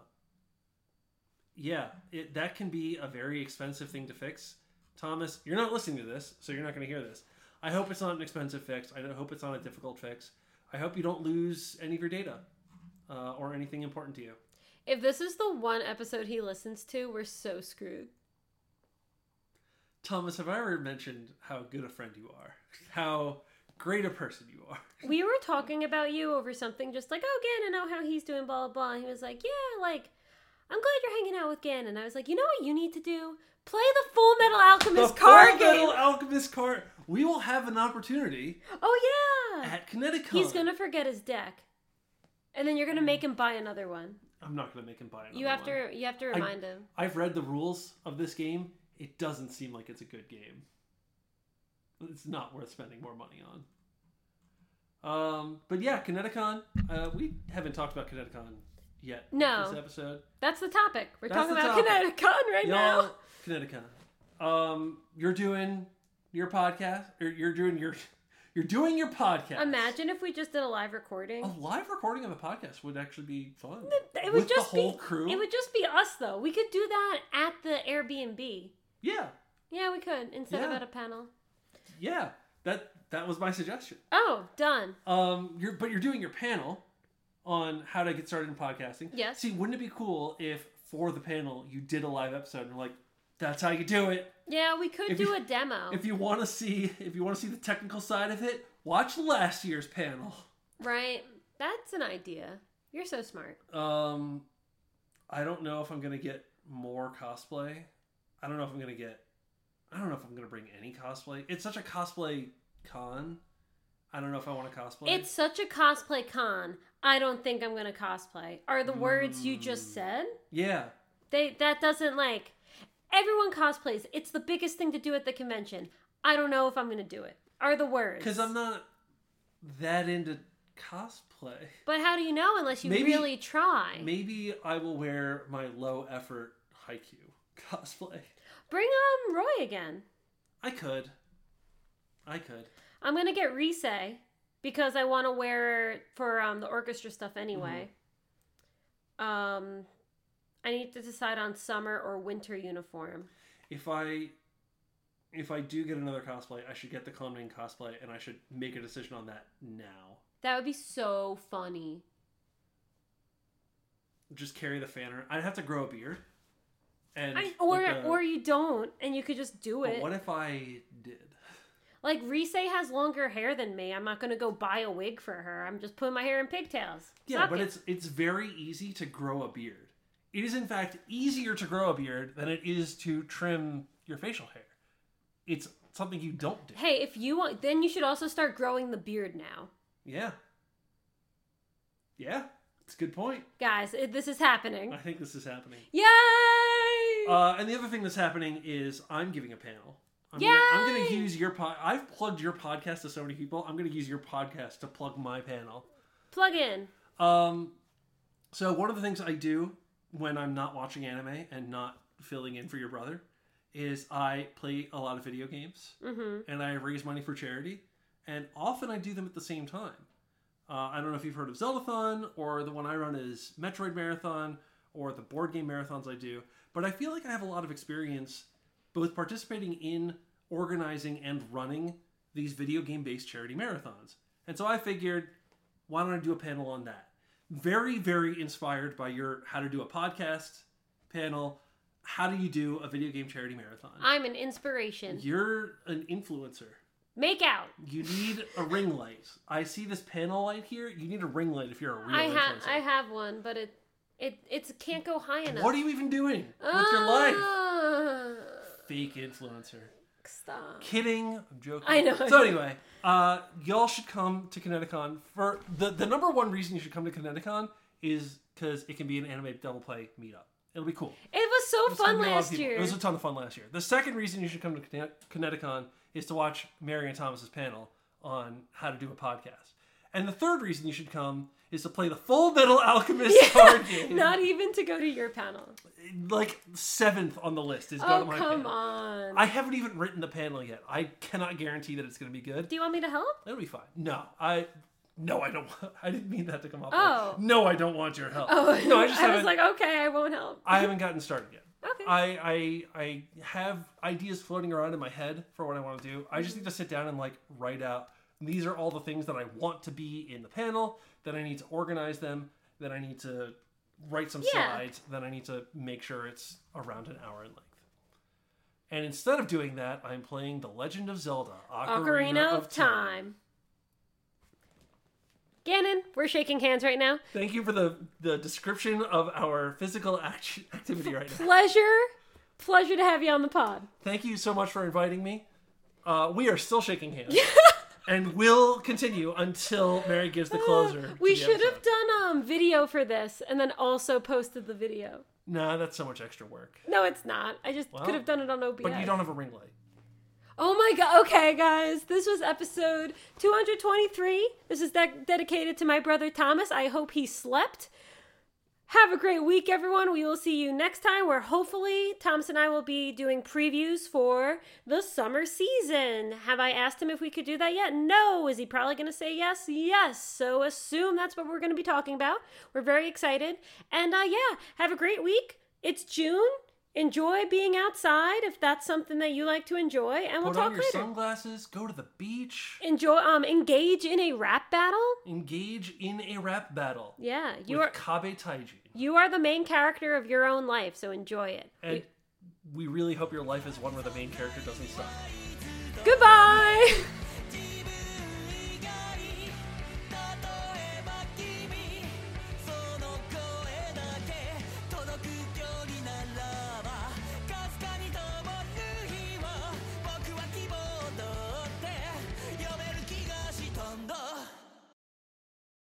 Speaker 2: yeah, it, that can be a very expensive thing to fix. Thomas, you're not listening to this, so you're not going to hear this. I hope it's not an expensive fix. I hope it's not a difficult fix. I hope you don't lose any of your data uh, or anything important to you.
Speaker 1: If this is the one episode he listens to, we're so screwed.
Speaker 2: Thomas, have I ever mentioned how good a friend you are? [laughs] How great a person you are? [laughs]
Speaker 1: we were talking about you over something just like oh gannon oh how he's doing blah blah blah and he was like yeah like i'm glad you're hanging out with gannon And i was like you know what you need to do play the full metal alchemist
Speaker 2: the
Speaker 1: card
Speaker 2: Full
Speaker 1: game
Speaker 2: Metal Alchemist card. We will have an opportunity
Speaker 1: oh yeah
Speaker 2: at Kineticon.
Speaker 1: he's gonna forget his deck and then you're gonna hmm. make him buy another one
Speaker 2: I'm not gonna make him buy another
Speaker 1: you have
Speaker 2: one.
Speaker 1: to you have to remind him
Speaker 2: I've read the rules of this game. It doesn't seem like it's a good game. It's not worth spending more money on. Um, but yeah, Kineticon. Uh, we haven't talked about Kineticon yet.
Speaker 1: No.
Speaker 2: This episode.
Speaker 1: that's the topic we're
Speaker 2: That's
Speaker 1: talking about
Speaker 2: topic.
Speaker 1: kineticon right now
Speaker 2: Y'all, Kineticon. Um, you're doing your podcast, or you're doing your, you're doing your podcast.
Speaker 1: imagine if we just did a live recording
Speaker 2: a live recording of a podcast would actually be fun.
Speaker 1: it would
Speaker 2: With
Speaker 1: just
Speaker 2: the whole
Speaker 1: be
Speaker 2: crew.
Speaker 1: it would just be us though we could do that at the airbnb
Speaker 2: Yeah,
Speaker 1: Yeah, we could instead of at a panel.
Speaker 2: yeah. That that was my suggestion.
Speaker 1: Oh, done.
Speaker 2: Um, you're but you're doing your panel on how to get started in podcasting.
Speaker 1: Yes.
Speaker 2: See, wouldn't it be cool if for the panel you did a live episode and you're like, that's how you do it.
Speaker 1: Yeah, we could
Speaker 2: If
Speaker 1: do
Speaker 2: you-
Speaker 1: a demo.
Speaker 2: If you want to see if you want to see the technical side of it, watch last year's panel.
Speaker 1: right? That's an idea. You're so smart.
Speaker 2: Um, I don't know if I'm gonna get more cosplay. I don't know if I'm gonna get. I don't know if I'm gonna bring any cosplay. It's such a cosplay con. I don't know if I want to cosplay.
Speaker 1: It's such a cosplay con. I don't think I'm gonna cosplay. Are the words you just
Speaker 2: Mm.
Speaker 1: said?
Speaker 2: yeah.
Speaker 1: They that doesn't like everyone cosplays. It's the biggest thing to do at the convention. I don't know if I'm gonna do it. Are the words?
Speaker 2: Because I'm not that into cosplay.
Speaker 1: But how do you know unless you
Speaker 2: Maybe-
Speaker 1: really try?
Speaker 2: Maybe I will wear my low effort Haikyuu cosplay.
Speaker 1: Bring um Roy again.
Speaker 2: I could. I could.
Speaker 1: I'm gonna get Rise because I want to wear it for um, the orchestra stuff anyway. Um, I need to decide on summer or winter uniform.
Speaker 2: If I if I do get another cosplay, I should get the Kongming cosplay and I should make a decision on that now.
Speaker 1: That would be so funny.
Speaker 2: Just carry the fanner. I'd have to grow a beard. And
Speaker 1: I, or
Speaker 2: like a-
Speaker 1: or you don't, and you could just do
Speaker 2: but
Speaker 1: it.
Speaker 2: what if I did?
Speaker 1: Like Rise has longer hair than me. I'm not gonna go buy a wig for her. I'm just putting my hair in pigtails.
Speaker 2: Yeah, but
Speaker 1: it.
Speaker 2: it's it's very easy to grow a beard. It is in fact easier to grow a beard than it is to trim your facial hair. It's something you don't do.
Speaker 1: Hey, if you want, then you should also start growing the beard now,
Speaker 2: Yeah. Yeah, it's a good point.
Speaker 1: guys. It, this is happening.
Speaker 2: I think this is happening.
Speaker 1: Yay!
Speaker 2: Uh, and the other thing that's happening is I'm giving a panel. I'm gonna, I'm gonna use your pod. I've plugged your podcast to so many people. I'm gonna use your podcast to plug my panel.
Speaker 1: Plug in.
Speaker 2: Um, so one of the things I do when I'm not watching anime and not filling in for your brother is I play a lot of video games
Speaker 1: Mm-hmm.
Speaker 2: and I raise money for charity, and often I do them at the same time. Uh, I don't know if you've heard of Zeldathon or the one I run is Metroid Marathon or the board game marathons I do, but I feel like I have a lot of experience both participating in organizing and running these video game based charity marathons. And so I figured, why don't I do a panel on that? Very, very inspired by your how to do a podcast panel. how do you do a video game charity marathon?
Speaker 1: I'm an inspiration.
Speaker 2: You're an influencer.
Speaker 1: Make out.
Speaker 2: You need a ring light. I see this panel light here. You need a ring light if you're a real
Speaker 1: I have
Speaker 2: influencer.
Speaker 1: I have one, but it it it's can't go high enough.
Speaker 2: What are you even doing with your life?
Speaker 1: Ah,
Speaker 2: Fake influencer.
Speaker 1: Stop.
Speaker 2: Kidding. I'm joking.
Speaker 1: I know.
Speaker 2: So anyway, uh, y'all should come to Kineticon for the the number one reason you should come to Kineticon is because it can be an anime double play meetup. It'll be cool.
Speaker 1: It was so
Speaker 2: It's gonna
Speaker 1: fun
Speaker 2: be a lot of
Speaker 1: last
Speaker 2: people.
Speaker 1: year.
Speaker 2: It was a ton of fun last year. The second reason you should come to Kine- Kineticon is to watch Marion Thomas's panel on how to do a podcast. And the third reason you should come is to play the Full Metal Alchemist [laughs] card game.
Speaker 1: Not even to go to your panel.
Speaker 2: like seventh on the list is go
Speaker 1: Oh
Speaker 2: to my
Speaker 1: come
Speaker 2: panel.
Speaker 1: on.
Speaker 2: I haven't even written the panel yet. I cannot guarantee that it's going to be good.
Speaker 1: Do you want me to help?
Speaker 2: It'll be fine. No, I. No, I don't. I didn't mean that to come off.
Speaker 1: Oh.
Speaker 2: like, no, I don't want your help.
Speaker 1: Oh
Speaker 2: no, I just [laughs]
Speaker 1: I was like, okay, I won't help.
Speaker 2: I haven't gotten started yet. [laughs]
Speaker 1: Okay.
Speaker 2: I, I I have ideas floating around in my head for what I want to do. I just need to sit down and like write out. These are all the things that I want to be in the panel. Then I need to organize them. Then I need to write some
Speaker 1: Yeah.
Speaker 2: slides. Then I need to make sure it's around an hour in length. And instead of doing that, I'm playing The Legend of Zelda: Ocarina,
Speaker 1: Ocarina of Time. Gannon, we're shaking hands right now.
Speaker 2: Thank you for the the description of our physical act- activity right now.
Speaker 1: Pleasure, pleasure to have you on the pod.
Speaker 2: Thank you so much for inviting me. Uh, we are still shaking hands. [laughs] and will continue until Mary gives the closer. to
Speaker 1: We
Speaker 2: the
Speaker 1: should have done um video for this and then also posted the video.
Speaker 2: Nah, that's so much extra work.
Speaker 1: No, it's not. I just
Speaker 2: Well,
Speaker 1: could have done it on OBS.
Speaker 2: But you don't have a ring light.
Speaker 1: Oh my god. Okay, guys. This was episode 223. This is de- dedicated to my brother Thomas. I hope he slept. Have a great week, everyone. We will see you next time where hopefully Thomas and I will be doing previews for the summer season. Have I asked him if we could do that yet? No. Is he probably going to say yes? Yes. So assume that's what we're going to be talking about. We're very excited. And uh, yeah, have a great week. It's June. Enjoy being outside if that's something that you like to enjoy, and we'll
Speaker 2: Put
Speaker 1: talk
Speaker 2: on your
Speaker 1: later.
Speaker 2: sunglasses, go to the beach,
Speaker 1: Enjoy, um, engage in a rap battle.
Speaker 2: engage in a rap battle
Speaker 1: Yeah, you
Speaker 2: with
Speaker 1: are
Speaker 2: Kabe Taijin.
Speaker 1: you are the main character of your own life, so enjoy it.
Speaker 2: And we really hope your life is one where the main character doesn't suck.
Speaker 1: Goodbye. [laughs]